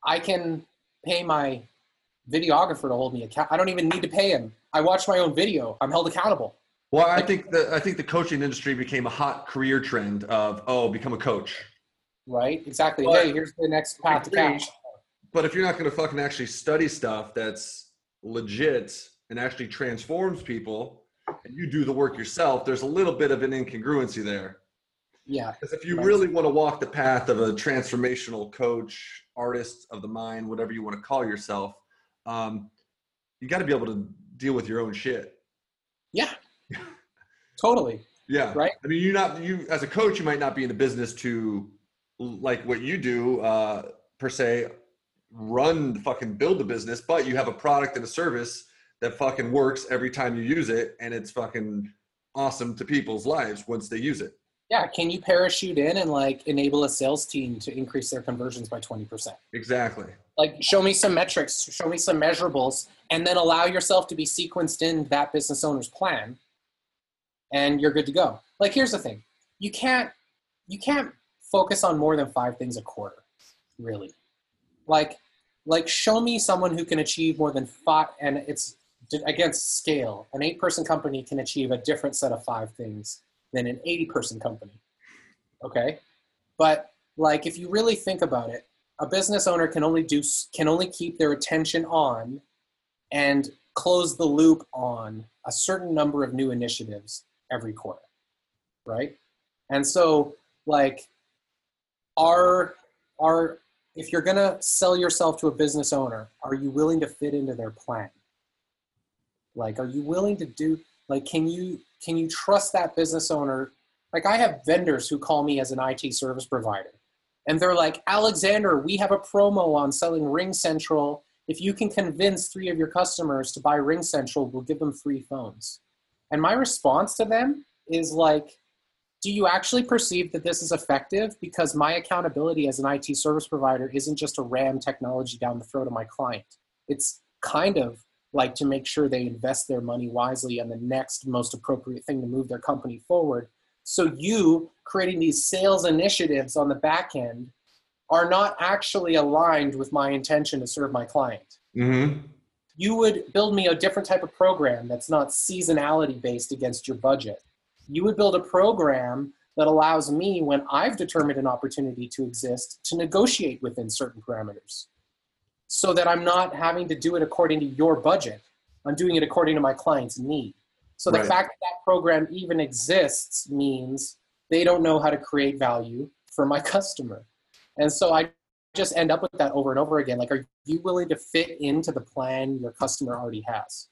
i can pay my videographer to hold me account. I don't even need to pay him. I watch my own video. I'm held accountable. Well, I think the I think the coaching industry became a hot career trend of oh, become a coach. Right? Exactly. But- hey, here's the next path to cash. But if you're not going to fucking actually study stuff that's legit and actually transforms people, and you do the work yourself, there's a little bit of an incongruency there. Yeah. Because if you Right. really want to walk the path of a transformational coach, artist of the mind, whatever you want to call yourself, um, you got to be able to deal with your own shit. Yeah. Totally. Yeah. Right. I mean, you not you as a coach, you might not be in the business to like what you do uh, per se, run the fucking build the business, but you have a product and a service that fucking works every time you use it, and it's fucking awesome to people's lives once they use it. Yeah. Can you parachute in and like enable a sales team to increase their conversions by 20%? Exactly. Like show me some metrics, show me some measurables, and then allow yourself to be sequenced in that business owner's plan. And you're good to go. Like here's the thing. You can't you can't focus on more than five things a quarter, really. Like like show me someone who can achieve more than five and it's against scale. An eight person company can achieve a different set of five things than an 80 person company. Okay? But like if you really think about it, a business owner can only do can only keep their attention on and close the loop on a certain number of new initiatives every quarter right and so like are are if you're to sell yourself to a business owner are you willing to fit into their plan like are you willing to do like can you can you trust that business owner like i have vendors who call me as an it service provider and they're like, Alexander, we have a promo on selling RingCentral. If you can convince three of your customers to buy RingCentral, we'll give them free phones. And my response to them is like, do you actually perceive that this is effective? Because my accountability as an IT service provider isn't just to ram technology down the throat of my client. It's kind of like to make sure they invest their money wisely on the next most appropriate thing to move their company forward so you creating these sales initiatives on the back end are not actually aligned with my intention to serve my client. Mm-hmm. You would build me a different type of program that's not seasonality based against your budget. You would build a program that allows me, when I've determined an opportunity to exist, to negotiate within certain parameters so that I'm not having to do it according to your budget. I'm doing it according to my client's need. So the Right. fact that that program even exists means they don't know how to create value for my [laughs] customer. And so I just end up with that over and over again. Like, are you willing to fit into the plan your customer already has?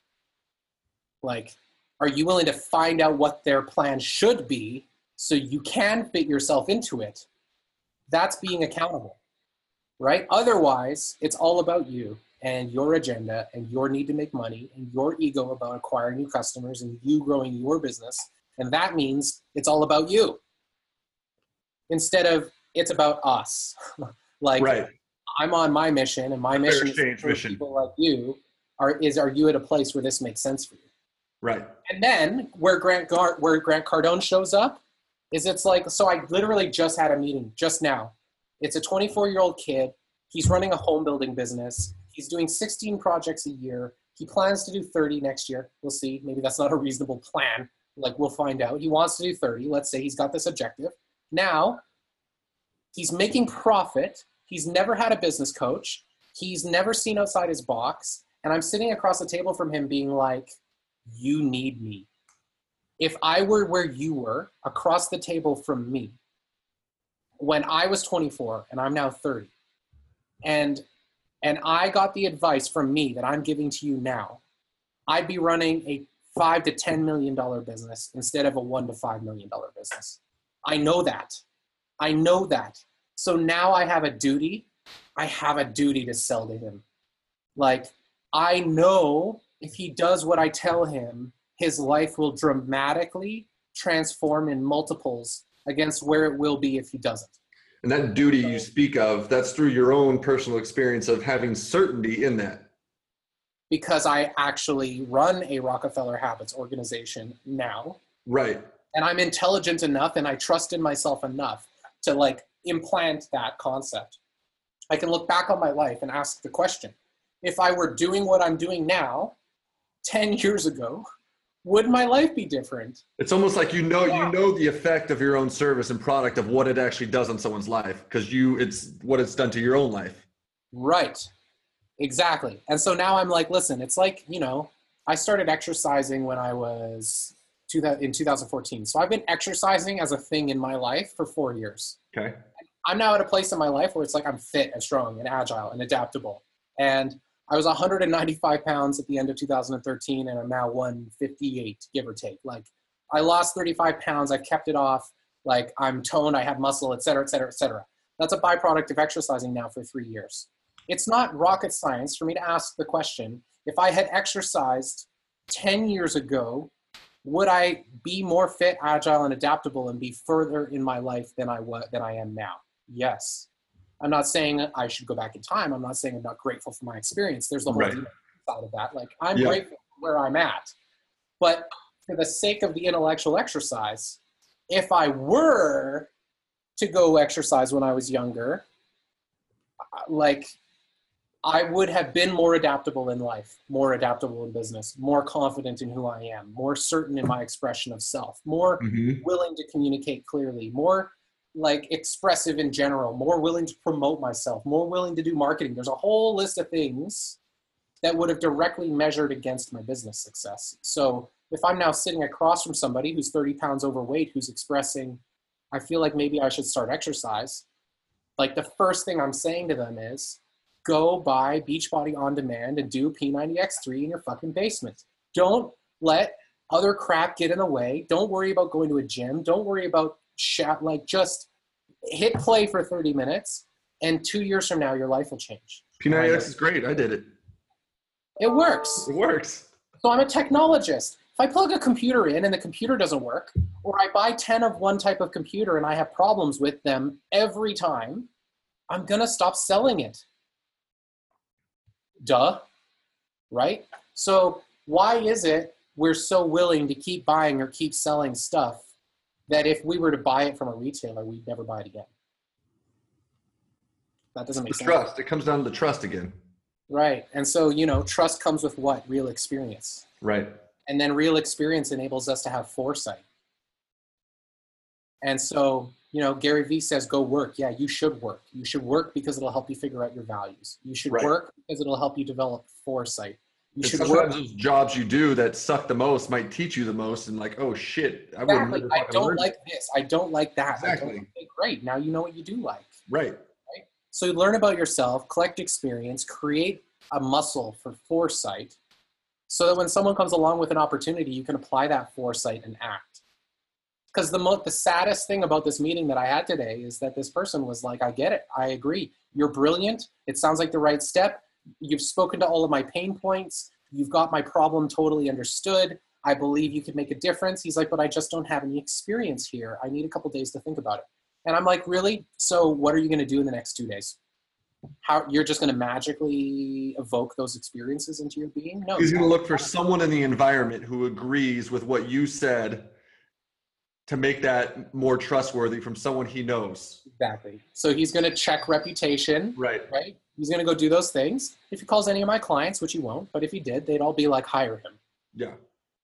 Like, are you willing to find out what their plan should be so you can fit yourself into it? That's being accountable, right? Otherwise, it's all about you and your agenda and your need to make money and your ego about acquiring new customers and you growing your business. And that means it's all about you instead of it's about us. [laughs] like Right. I'm on my mission and my mission is mission. people like you are is are you at a place where this makes sense for you? Right. And then where Grant Gar- where Grant Cardone shows up is it's like so I literally just had a meeting just now. It's a 24 year old kid. He's running a home building business. He's doing 16 projects a year. He plans to do 30 next year. We'll see. Maybe that's not a reasonable plan. Like we'll find out. He wants to do 30. Let's say he's got this objective. Now, he's making profit. He's never had a business coach. He's never seen outside his box. And I'm sitting across the table from him being like, You need me. If I were where you were, across the table from me, when I was 24 and I'm now 30, and and I got the advice from me that I'm giving to you now, I'd be running a five to ten million dollar business instead of a one to five million dollar business. I know that. I know that. So now I have a duty. I have a duty to sell to him. Like I know if he does what I tell him, his life will dramatically transform in multiples against where it will be if he doesn't. And that duty you speak of, that's through your own personal experience of having certainty in that. Because I actually run a Rockefeller Habits organization now. Right. And I'm intelligent enough and I trust in myself enough to like implant that concept. I can look back on my life and ask the question if I were doing what I'm doing now 10 years ago, would my life be different? It's almost like you know yeah. you know the effect of your own service and product of what it actually does on someone's life because you it's what it's done to your own life. Right. Exactly. And so now I'm like, listen, it's like, you know, I started exercising when I was in 2014. So I've been exercising as a thing in my life for 4 years. Okay. I'm now at a place in my life where it's like I'm fit and strong and agile and adaptable. And I was 195 pounds at the end of 2013, and I'm now 158, give or take. Like, I lost 35 pounds. I kept it off. Like, I'm toned. I have muscle, et cetera, et cetera, et cetera. That's a byproduct of exercising now for three years. It's not rocket science for me to ask the question if I had exercised 10 years ago, would I be more fit, agile, and adaptable and be further in my life than I was than I am now? Yes. I'm not saying I should go back in time. I'm not saying I'm not grateful for my experience. There's the whole right. side of that. Like I'm yeah. grateful where I'm at, but for the sake of the intellectual exercise, if I were to go exercise when I was younger, uh, like I would have been more adaptable in life, more adaptable in business, more confident in who I am, more certain in my expression of self, more mm-hmm. willing to communicate clearly, more like expressive in general, more willing to promote myself, more willing to do marketing. There's a whole list of things that would have directly measured against my business success. So if I'm now sitting across from somebody who's 30 pounds overweight, who's expressing, I feel like maybe I should start exercise, like the first thing I'm saying to them is go buy Beachbody on demand and do P90X3 in your fucking basement. Don't let other crap get in the way. Don't worry about going to a gym. Don't worry about shout like just hit play for 30 minutes and two years from now your life will change. P90x is great. I did it. It works. It works. So i'm a technologist. If i plug a computer in and the computer doesn't work or i buy 10 of one type of computer and i have problems with them every time i'm going to stop selling it. Duh. Right? So why is it we're so willing to keep buying or keep selling stuff that if we were to buy it from a retailer, we'd never buy it again. That doesn't make sense. Trust. It comes down to trust again. Right. And so, you know, trust comes with what? Real experience. Right. And then real experience enables us to have foresight. And so, you know, Gary Vee says, go work. Yeah, you should work. You should work because it'll help you figure out your values. You should right. work because it'll help you develop foresight. You should sometimes work. those jobs you do that suck the most might teach you the most, and like, oh shit, I exactly. I don't like this. I don't like that. Exactly. Like, great. Now you know what you do like. Right. Right. So you learn about yourself, collect experience, create a muscle for foresight, so that when someone comes along with an opportunity, you can apply that foresight and act. Because the mo- the saddest thing about this meeting that I had today is that this person was like, "I get it. I agree. You're brilliant. It sounds like the right step You've spoken to all of my pain points. You've got my problem totally understood. I believe you could make a difference. He's like, but I just don't have any experience here. I need a couple days to think about it. And I'm like, really? So what are you going to do in the next two days? How you're just going to magically evoke those experiences into your being? No. He's going to look for someone in the environment who agrees with what you said to make that more trustworthy from someone he knows. Exactly. So he's going to check reputation. Right. Right He's going to go do those things. If he calls any of my clients, which he won't, but if he did, they'd all be like, hire him. Yeah.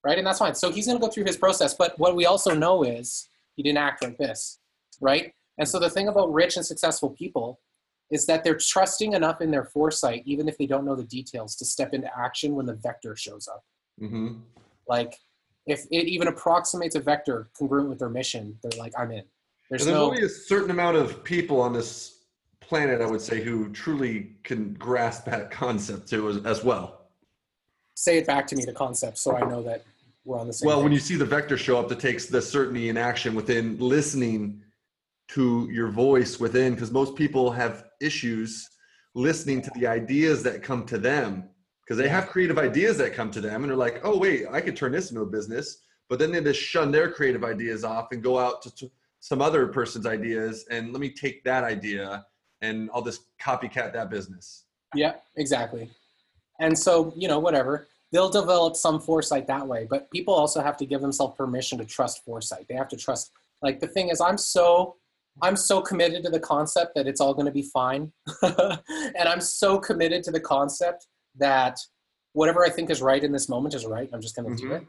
Right. And that's fine. So he's going to go through his process. But what we also know is he didn't act like this. Right. And so the thing about rich and successful people is that they're trusting enough in their foresight, even if they don't know the details, to step into action when the vector shows up. Mm-hmm. Like, if it even approximates a vector congruent with their mission, they're like, I'm in. There's, there's no only a certain amount of people on this planet, I would say, who truly can grasp that concept too, as, as well. say it back to me the concept so I know that we're on the same. Well, page. when you see the vector show up, that takes the certainty in action within listening to your voice within, because most people have issues listening to the ideas that come to them, because they have creative ideas that come to them, and they're like, "Oh, wait, I could turn this into a business," but then they just shun their creative ideas off and go out to, to some other person's ideas, and let me take that idea and I'll just copycat that business. Yeah, exactly. And so, you know, whatever. They'll develop some foresight that way, but people also have to give themselves permission to trust foresight. They have to trust like the thing is I'm so I'm so committed to the concept that it's all going to be fine. [laughs] and I'm so committed to the concept that whatever I think is right in this moment is right. I'm just going to do Mhm. it.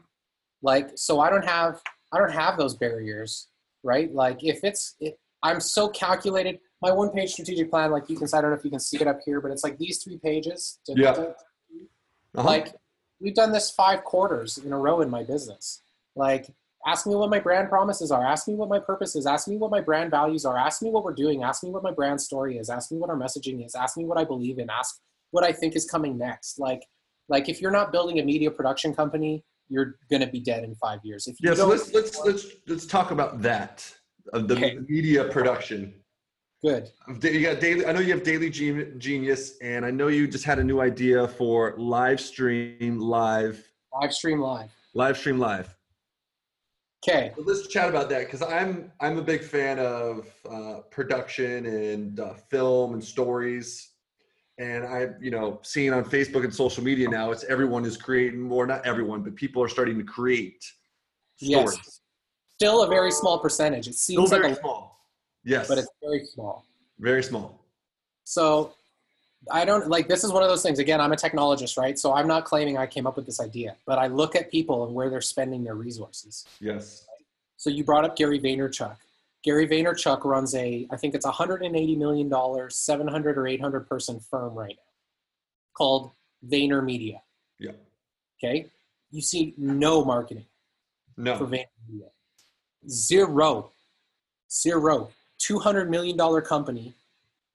Like so I don't have I don't have those barriers, right? Like if it's it, I'm so calculated my one page strategic plan like you can I don't know if you can see it up here but it's like these three pages Yeah. Uh-huh. like we've done this five quarters in a row in my business like ask me what my brand promises are ask me what my purpose is ask me what my brand values are ask me what we're doing ask me what my brand story is ask me what our messaging is ask me what i believe in ask what i think is coming next like like if you're not building a media production company you're going to be dead in five years if you yeah, so let's let's let's let's talk about that. Uh, the Okay. media production. good You got daily. I know you have Daily Genius, and I know you just had a new idea for live stream live live stream live live stream live. okay So let's chat about that because I'm I'm a big fan of uh, production and uh, film and stories, and I you know seeing on Facebook and social media now it's everyone is creating more not everyone but people are starting to create Yes. still a very small percentage it Still seems like very a small. Yes, but it's very small very small. So I don't like this is one of those things. Again, I'm a technologist, right? So I'm not claiming I came up with this idea, but I look at people and where they're spending their resources. Yes. So you brought up Gary Vaynerchuk. Gary Vaynerchuk runs a, I think it's $180 million, 700 or 800 person firm right now called VaynerMedia. Yeah. Okay. You see no marketing for No. Vayner Media. Zero. Zero. $200 million company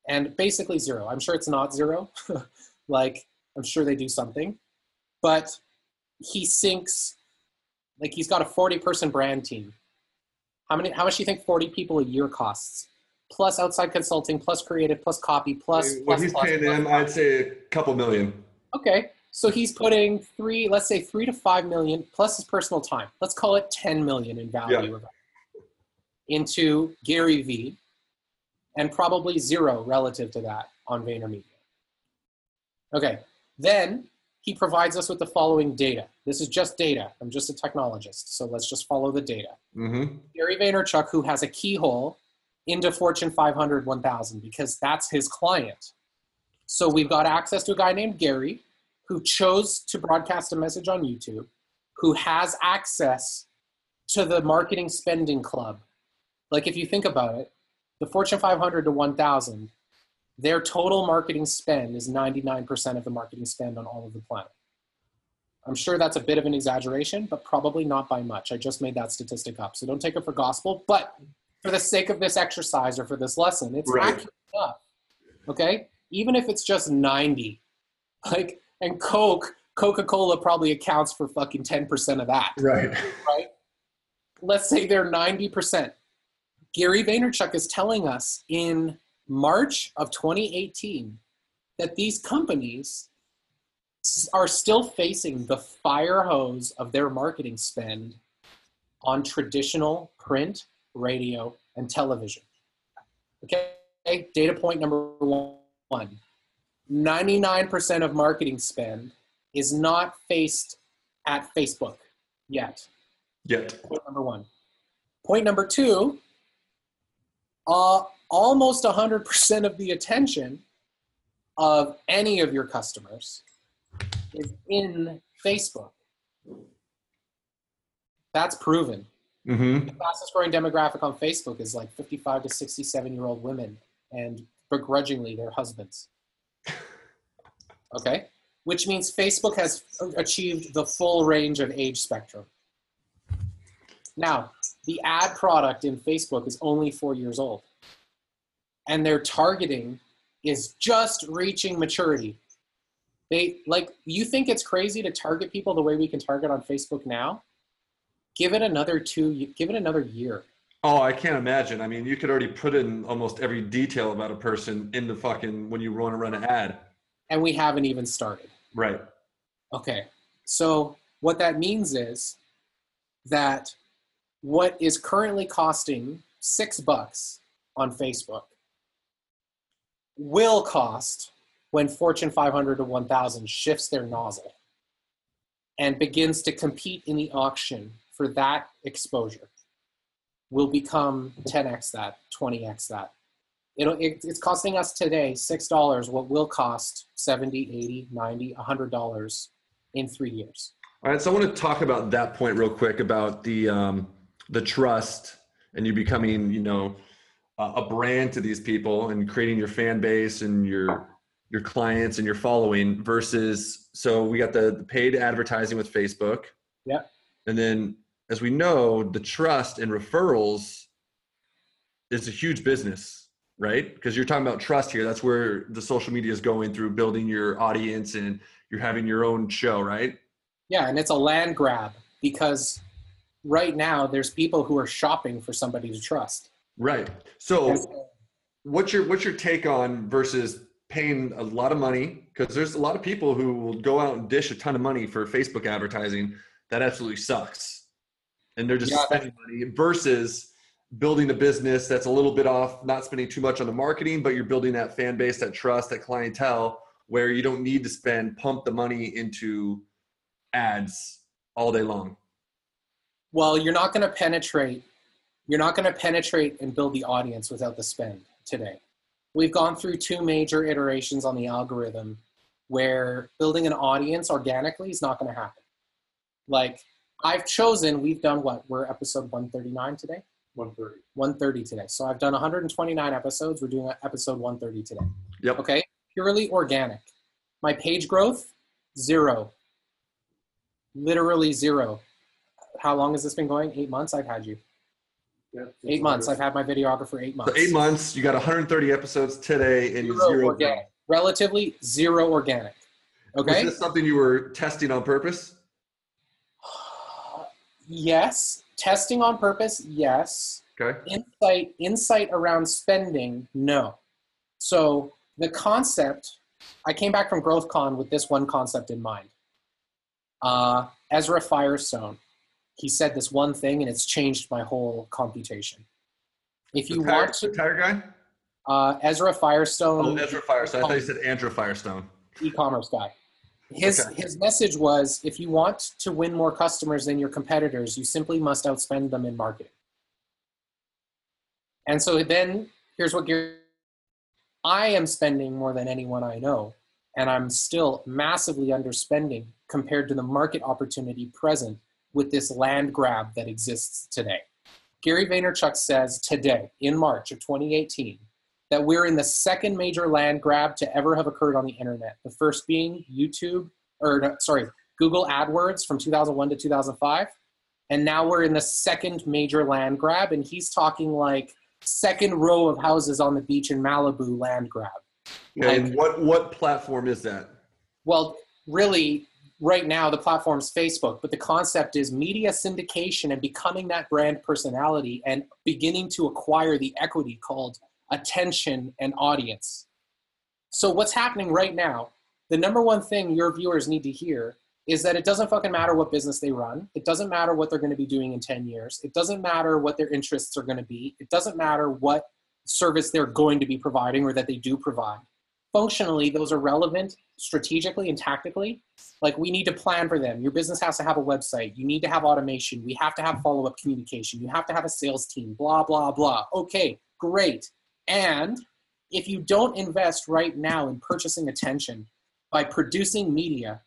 and basically zero. I'm sure it's not zero. [laughs] like, I'm sure they do something. But he sinks, like, he's got a 40 person brand team. How many, how much do you think 40 people a year costs? Plus outside consulting, plus creative, plus copy, plus. what plus, he's plus, paying plus, them, I'd say a couple million. Okay, so he's putting three, let's say three to five million plus his personal time. Let's call it 10 million in value yeah. into Gary Vee, and probably zero relative to that on VaynerMedia. Okay, then he provides us with the following data. This is just data. I'm just a technologist, so let's just follow the data. Mm-hmm. Gary Vaynerchuk, who has a keyhole into Fortune 500 1000 because that's his client. So we've got access to a guy named Gary who chose to broadcast a message on YouTube, who has access to the marketing spending club. Like if you think about it, the Fortune 500 to 1000, their total marketing spend is 99% of the marketing spend on all of the planet. I'm sure that's a bit of an exaggeration, but probably not by much. I just made that statistic up, so don't take it for gospel. But for the sake of this exercise or for this lesson, it's Right. accurate enough. Okay, even if it's just 90, like, and Coke, Coca-Cola probably accounts for fucking 10% of that Right. right? Let's say they're 90%. Gary Vaynerchuk is telling us in March of 2018 that these companies are still facing the fire hose of their marketing spend on traditional print, radio, and television. Okay, data point number one 99% of marketing spend is not faced at Facebook yet. Yet. Point number one. Point number two, uh, almost 100% of the attention of any of your customers is in Facebook. That's proven. Mm-hmm. The fastest growing demographic on Facebook is like 55 to 67 year old women, and begrudgingly their husbands. Okay? Which means Facebook has achieved the full range of age spectrum. Now, the ad product in Facebook is only four years old, and their targeting is just reaching maturity. They like you think it's crazy to target people the way we can target on Facebook now? Give it another two. Give it another year. Oh, I can't imagine. I mean, you could already put in almost every detail about a person in the fucking when you want to run an ad. And we haven't even started. Right. Okay. So what that means is that what is currently costing six bucks on Facebook will cost when Fortune 500 to 1000 shifts their nozzle and begins to compete in the auction for that exposure will become 10x that 20x that It'll, it, it's costing us today $6 what will cost 70 80 90 $100 in three years All right. So I want to talk about that point real quick about the um, the trust and you becoming, you know, a a brand to these people and creating your fan base and your your clients and your following versus so we got the, the paid advertising with Facebook. Yep. And then as we know, the trust and referrals is a huge business, right? Because you're talking about trust here. That's where the social media is going through building your audience and you're having your own show, right? Yeah, and it's a land grab because right now there's people who are shopping for somebody to trust. Right. So so- what's your what's your take on versus paying a lot of money because there's a lot of people who will go out and dish a ton of money for Facebook advertising that absolutely sucks. And they're just Yeah. spending money versus building a business that's a little bit off, not spending too much on the marketing, but you're building that fan base, that trust, that clientele where you don't need to spend pump the money into ads all day long. Well, you're not going to penetrate. You're not going to penetrate and build the audience without the spend today. We've gone through two major iterations on the algorithm where building an audience organically is not going to happen. Like I've chosen, we've done what? We're episode 139 today? 130. 130 today. So I've done 129 episodes. We're doing episode 130 today. Yep. Okay. Purely organic. My page growth, zero. Literally zero. How long has this been going? Eight months I've had you. Yeah, Eight months. I've had my videographer eight months. So eight months, you got 130 episodes today and Zero zero. organic. Relatively zero organic. Okay. Is this something you were testing on purpose? yes. Testing on purpose, yes. Okay. insight insight around spending no so the concept i came back from growthcon with this one concept in mind uh, ezra firestone he said this one thing and it's changed my whole computation if you the tire, want to the tire guy? uh, ezra firestone Oh, Ezra Firestone. I thought you said Andrew Firestone. e-commerce guy. His Okay. his message was if you want to win more customers than your competitors, you simply must outspend them in marketing. And so then here's what Gary I am spending more than anyone I know, and I'm still massively underspending compared to the market opportunity present with this land grab that exists today. Gary Vaynerchuk says today, in March of 2018, that we're in the second major land grab to ever have occurred on the internet. The first being YouTube, or no, sorry, Google AdWords from 2001 to 2005. And now we're in the second major land grab, and he's talking like second row of houses on the beach in Malibu land grab. Okay, Like- and what what platform is that? Well, really, right now the platform's Facebook, but the concept is media syndication and becoming that brand personality and beginning to acquire the equity called attention and audience. So, what's happening right now, the number one thing your viewers need to hear is that it doesn't fucking matter what business they run. It doesn't matter what they're going to be doing in 10 years. It doesn't matter what their interests are going to be. It doesn't matter what service they're going to be providing or that they do provide functionally those are relevant strategically and tactically. Like we need to plan for them. Your business has to have a website. You need to have automation. We have to have follow-up communication. You have to have a sales team blah blah blah. Okay great. And if you don't invest right now in purchasing attention by producing media,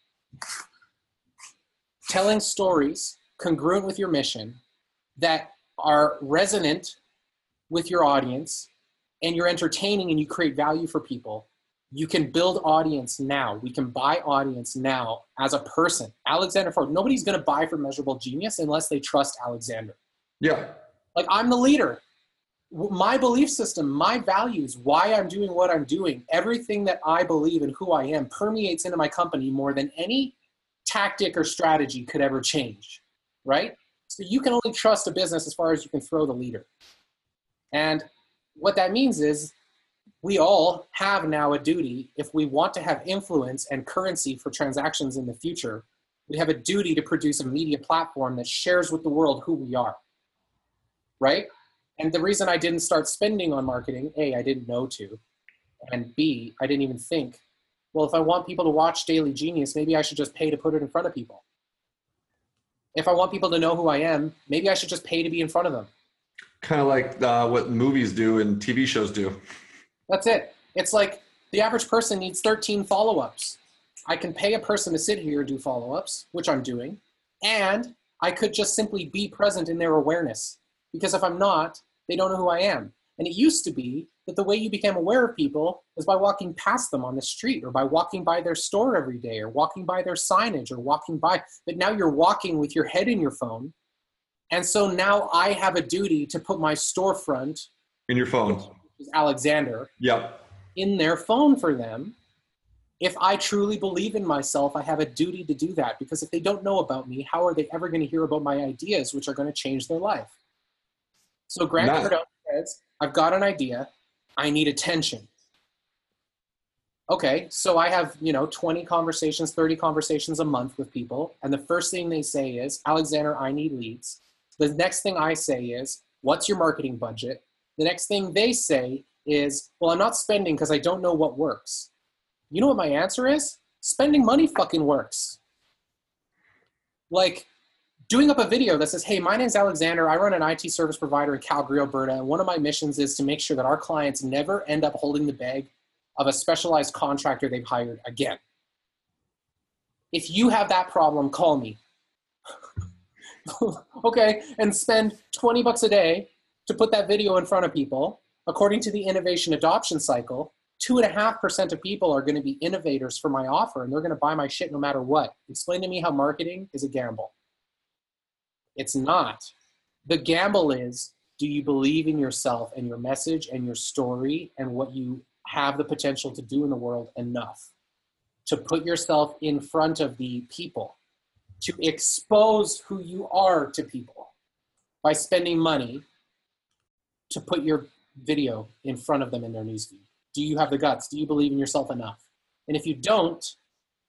telling stories congruent with your mission that are resonant with your audience, and you're entertaining and you create value for people, you can build audience now. We can buy audience now as a person. Alexander Ford, nobody's going to buy from Measurable Genius unless they trust Alexander. Yeah. Like I'm the leader. My belief system, my values, why I'm doing what I'm doing, everything that I believe and who I am permeates into my company more than any tactic or strategy could ever change, right? So you can only trust a business as far as you can throw the leader. And what that means is we all have now a duty, if we want to have influence and currency for transactions in the future, we have a duty to produce a media platform that shares with the world who we are. Right? And the reason I didn't start spending on marketing, A, I didn't know to, and B, I didn't even think, well, if I want people to watch Daily Genius, maybe I should just pay to put it in front of people. If I want people to know who I am, maybe I should just pay to be in front of them. Kind of like uh, what movies do and TV shows do. That's it. It's like the average person needs 13 follow ups. I can pay a person to sit here do follow ups, which I'm doing, and I could just simply be present in their awareness. Because if I'm not, they don't know who I am. And it used to be that the way you became aware of people was by walking past them on the street or by walking by their store every day or walking by their signage or walking by. But now you're walking with your head in your phone. And so now I have a duty to put my storefront in your phone Alexander, yep. in their phone for them. If I truly believe in myself, I have a duty to do that because if they don't know about me, how are they ever going to hear about my ideas, which are going to change their life? So Grant Cardone says, I've got an idea. I need attention. Okay, so I have, you know, 20 conversations, 30 conversations a month with people. And the first thing they say is, Alexander, I need leads. The next thing I say is, what's your marketing budget? The next thing they say is, well, I'm not spending because I don't know what works. You know what my answer is? Spending money fucking works. Like doing up a video that says, hey, my name's Alexander. I run an IT service provider in Calgary, Alberta. And one of my missions is to make sure that our clients never end up holding the bag of a specialized contractor they've hired again. If you have that problem, call me. [laughs] okay, and spend 20 bucks a day to put that video in front of people, according to the innovation adoption cycle, two and a half percent of people are going to be innovators for my offer and they're going to buy my shit no matter what. Explain to me how marketing is a gamble. It's not. The gamble is do you believe in yourself and your message and your story and what you have the potential to do in the world enough to put yourself in front of the people, to expose who you are to people by spending money to put your video in front of them in their newsfeed? Do you have the guts? Do you believe in yourself enough? And if you don't,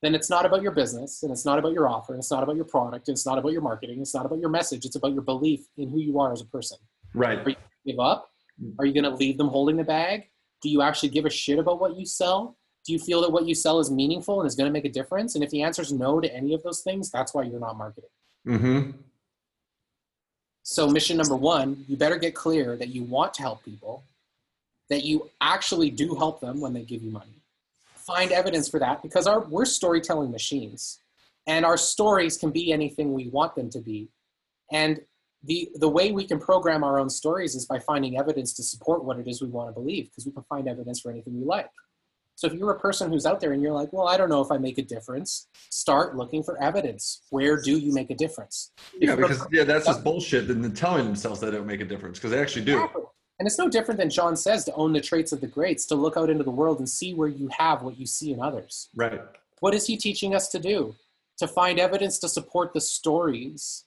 then it's not about your business and it's not about your offer and it's not about your product and it's not about your marketing. It's not about your message. It's about your belief in who you are as a person. Right. Are you give up? Are you going to leave them holding the bag? Do you actually give a shit about what you sell? Do you feel that what you sell is meaningful and is going to make a difference? And if the answer is no to any of those things, that's why you're not marketing. Mm-hmm. So, mission number one, you better get clear that you want to help people, that you actually do help them when they give you money. Find evidence for that because our, we're storytelling machines and our stories can be anything we want them to be. And the, the way we can program our own stories is by finding evidence to support what it is we want to believe because we can find evidence for anything we like. So if you're a person who's out there and you're like, well, I don't know if I make a difference, start looking for evidence. Where do you make a difference? Yeah, because yeah, that's just bullshit than telling themselves they don't make a difference because they actually do. Exactly. And it's no different than John says to own the traits of the greats, to look out into the world and see where you have what you see in others. Right. What is he teaching us to do? To find evidence to support the stories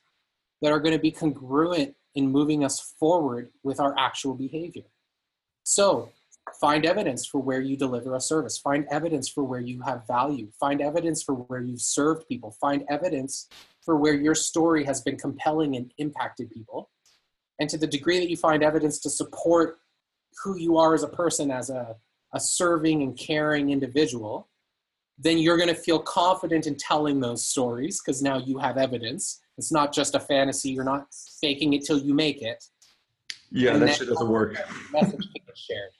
that are going to be congruent in moving us forward with our actual behavior. So Find evidence for where you deliver a service. Find evidence for where you have value. Find evidence for where you've served people. Find evidence for where your story has been compelling and impacted people. And to the degree that you find evidence to support who you are as a person, as a, a serving and caring individual, then you're going to feel confident in telling those stories because now you have evidence. It's not just a fantasy. You're not faking it till you make it. Yeah, and that shit doesn't work. Message can get shared.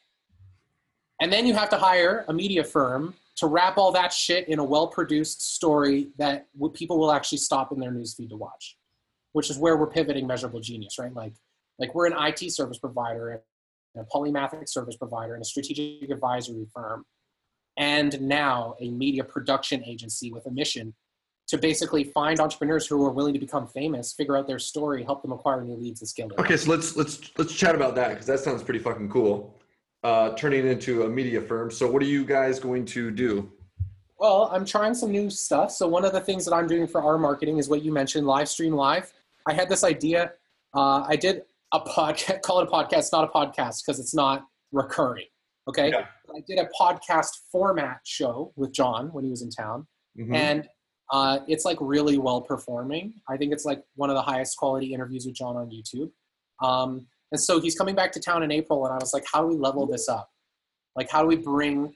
And then you have to hire a media firm to wrap all that shit in a well-produced story that people will actually stop in their newsfeed to watch, which is where we're pivoting Measurable Genius, right? Like, like we're an IT service provider, and a polymathic service provider, and a strategic advisory firm, and now a media production agency with a mission to basically find entrepreneurs who are willing to become famous, figure out their story, help them acquire new leads, and scale their. Okay, so let's let's let's chat about that because that sounds pretty fucking cool. Uh, turning into a media firm. So, what are you guys going to do? Well, I'm trying some new stuff. So one of the things that I'm doing for our marketing is what you mentioned, live stream live. I had this idea. Uh, I did a podcast, [laughs] call it a podcast, not a podcast because it's not recurring. Okay. Yeah. I did a podcast format show with John when he was in town, Mhm. and uh, it's like really well performing. I think it's like one of the highest quality interviews with John on YouTube. Um, and so he's coming back to town in April, and I was like, how do we level this up? Like, how do we bring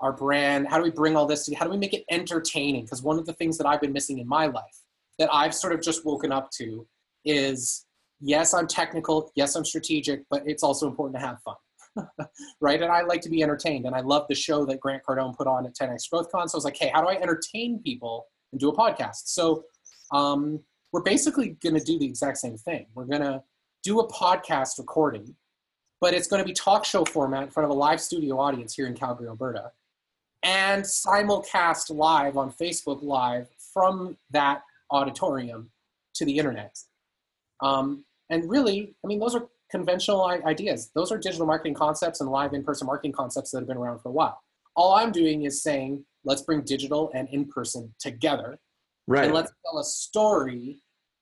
our brand? How do we bring all this? To, how do we make it entertaining? Because one of the things that I've been missing in my life that I've sort of just woken up to is yes, I'm technical, yes, I'm strategic, but it's also important to have fun. [laughs] right? And I like to be entertained. And I love the show that Grant Cardone put on at 10X GrowthCon. So I was like, hey, how do I entertain people and do a podcast? So um, we're basically going to do the exact same thing. We're going to do a podcast recording, but it's going to be talk show format in front of a live studio audience here in Calgary, Alberta, and simulcast live on Facebook Live from that auditorium to the internet. Um, and really, I mean, those are conventional ideas. Those are digital marketing concepts and live in-person marketing concepts that have been around for a while. All I'm doing is saying, let's bring digital and in-person together, right. and let's tell a story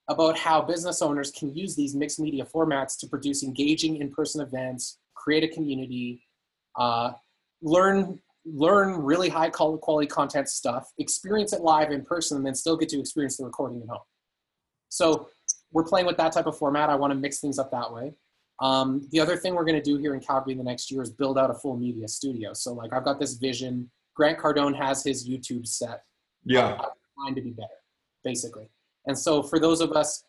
about how business owners can use these mixed media formats to produce engaging in-person events, create a community, uh, learn learn really high quality content stuff, experience it live in person, and then still get to experience the recording at home. So we're playing with that type of format. I want to mix things up that way. Um, the other thing we're going to do here in Calgary in the next year is build out a full media studio. So like I've got this vision. Grant Cardone has his YouTube set yeah. trying to be better, basically. And so for those of us,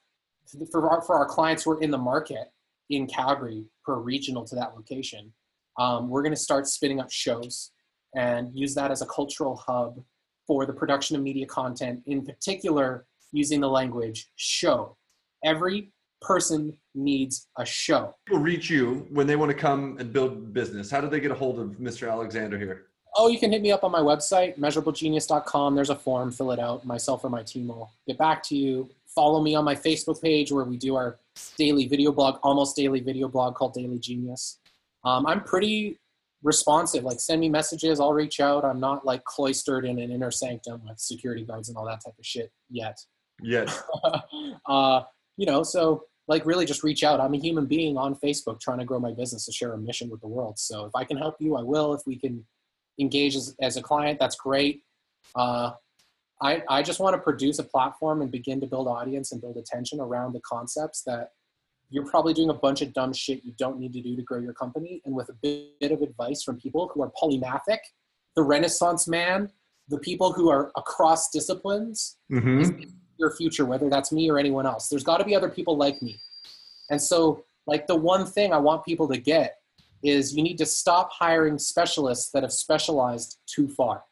for our, for our clients who are in the market in Calgary per regional to that location, um, we're going to start spinning up shows and use that as a cultural hub for the production of media content, in particular using the language show. Every person needs a show. People reach you when they want to come and build business. How do they get a hold of Mr. Alexander here? Oh, you can hit me up on my website, measurablegenius.com. There's a form, fill it out. Myself or my team will get back to you. Follow me on my Facebook page where we do our daily video blog, almost daily video blog called Daily Genius. Um, I'm pretty responsive. Like, send me messages, I'll reach out. I'm not like cloistered in an inner sanctum with security guards and all that type of shit yet. Yes. [laughs] uh, you know, so like really just reach out. I'm a human being on Facebook trying to grow my business to share a mission with the world. So if I can help you, I will. If we can engage as, as a client, that's great. Uh, I, I just want to produce a platform and begin to build audience and build attention around the concepts that you're probably doing a bunch of dumb shit you don't need to do to grow your company. And with a bit of advice from people who are polymathic, the renaissance man, the people who are across disciplines, Mm-hmm. your future, whether that's me or anyone else. There's got to be other people like me. And so, like, the one thing I want people to get is you need to stop hiring specialists that have specialized too far.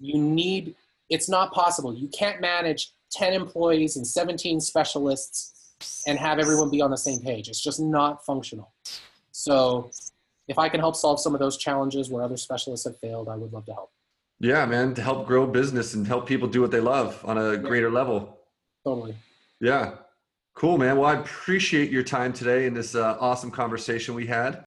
You need, it's not possible. You can't manage 10 employees and 17 specialists and have everyone be on the same page. It's just not functional. So, if I can help solve some of those challenges where other specialists have failed, I would love to help. Yeah, man, to help grow business and help people do what they love on a greater level. Totally. Yeah. Cool, man. Well, I appreciate your time today in this uh, awesome conversation we had.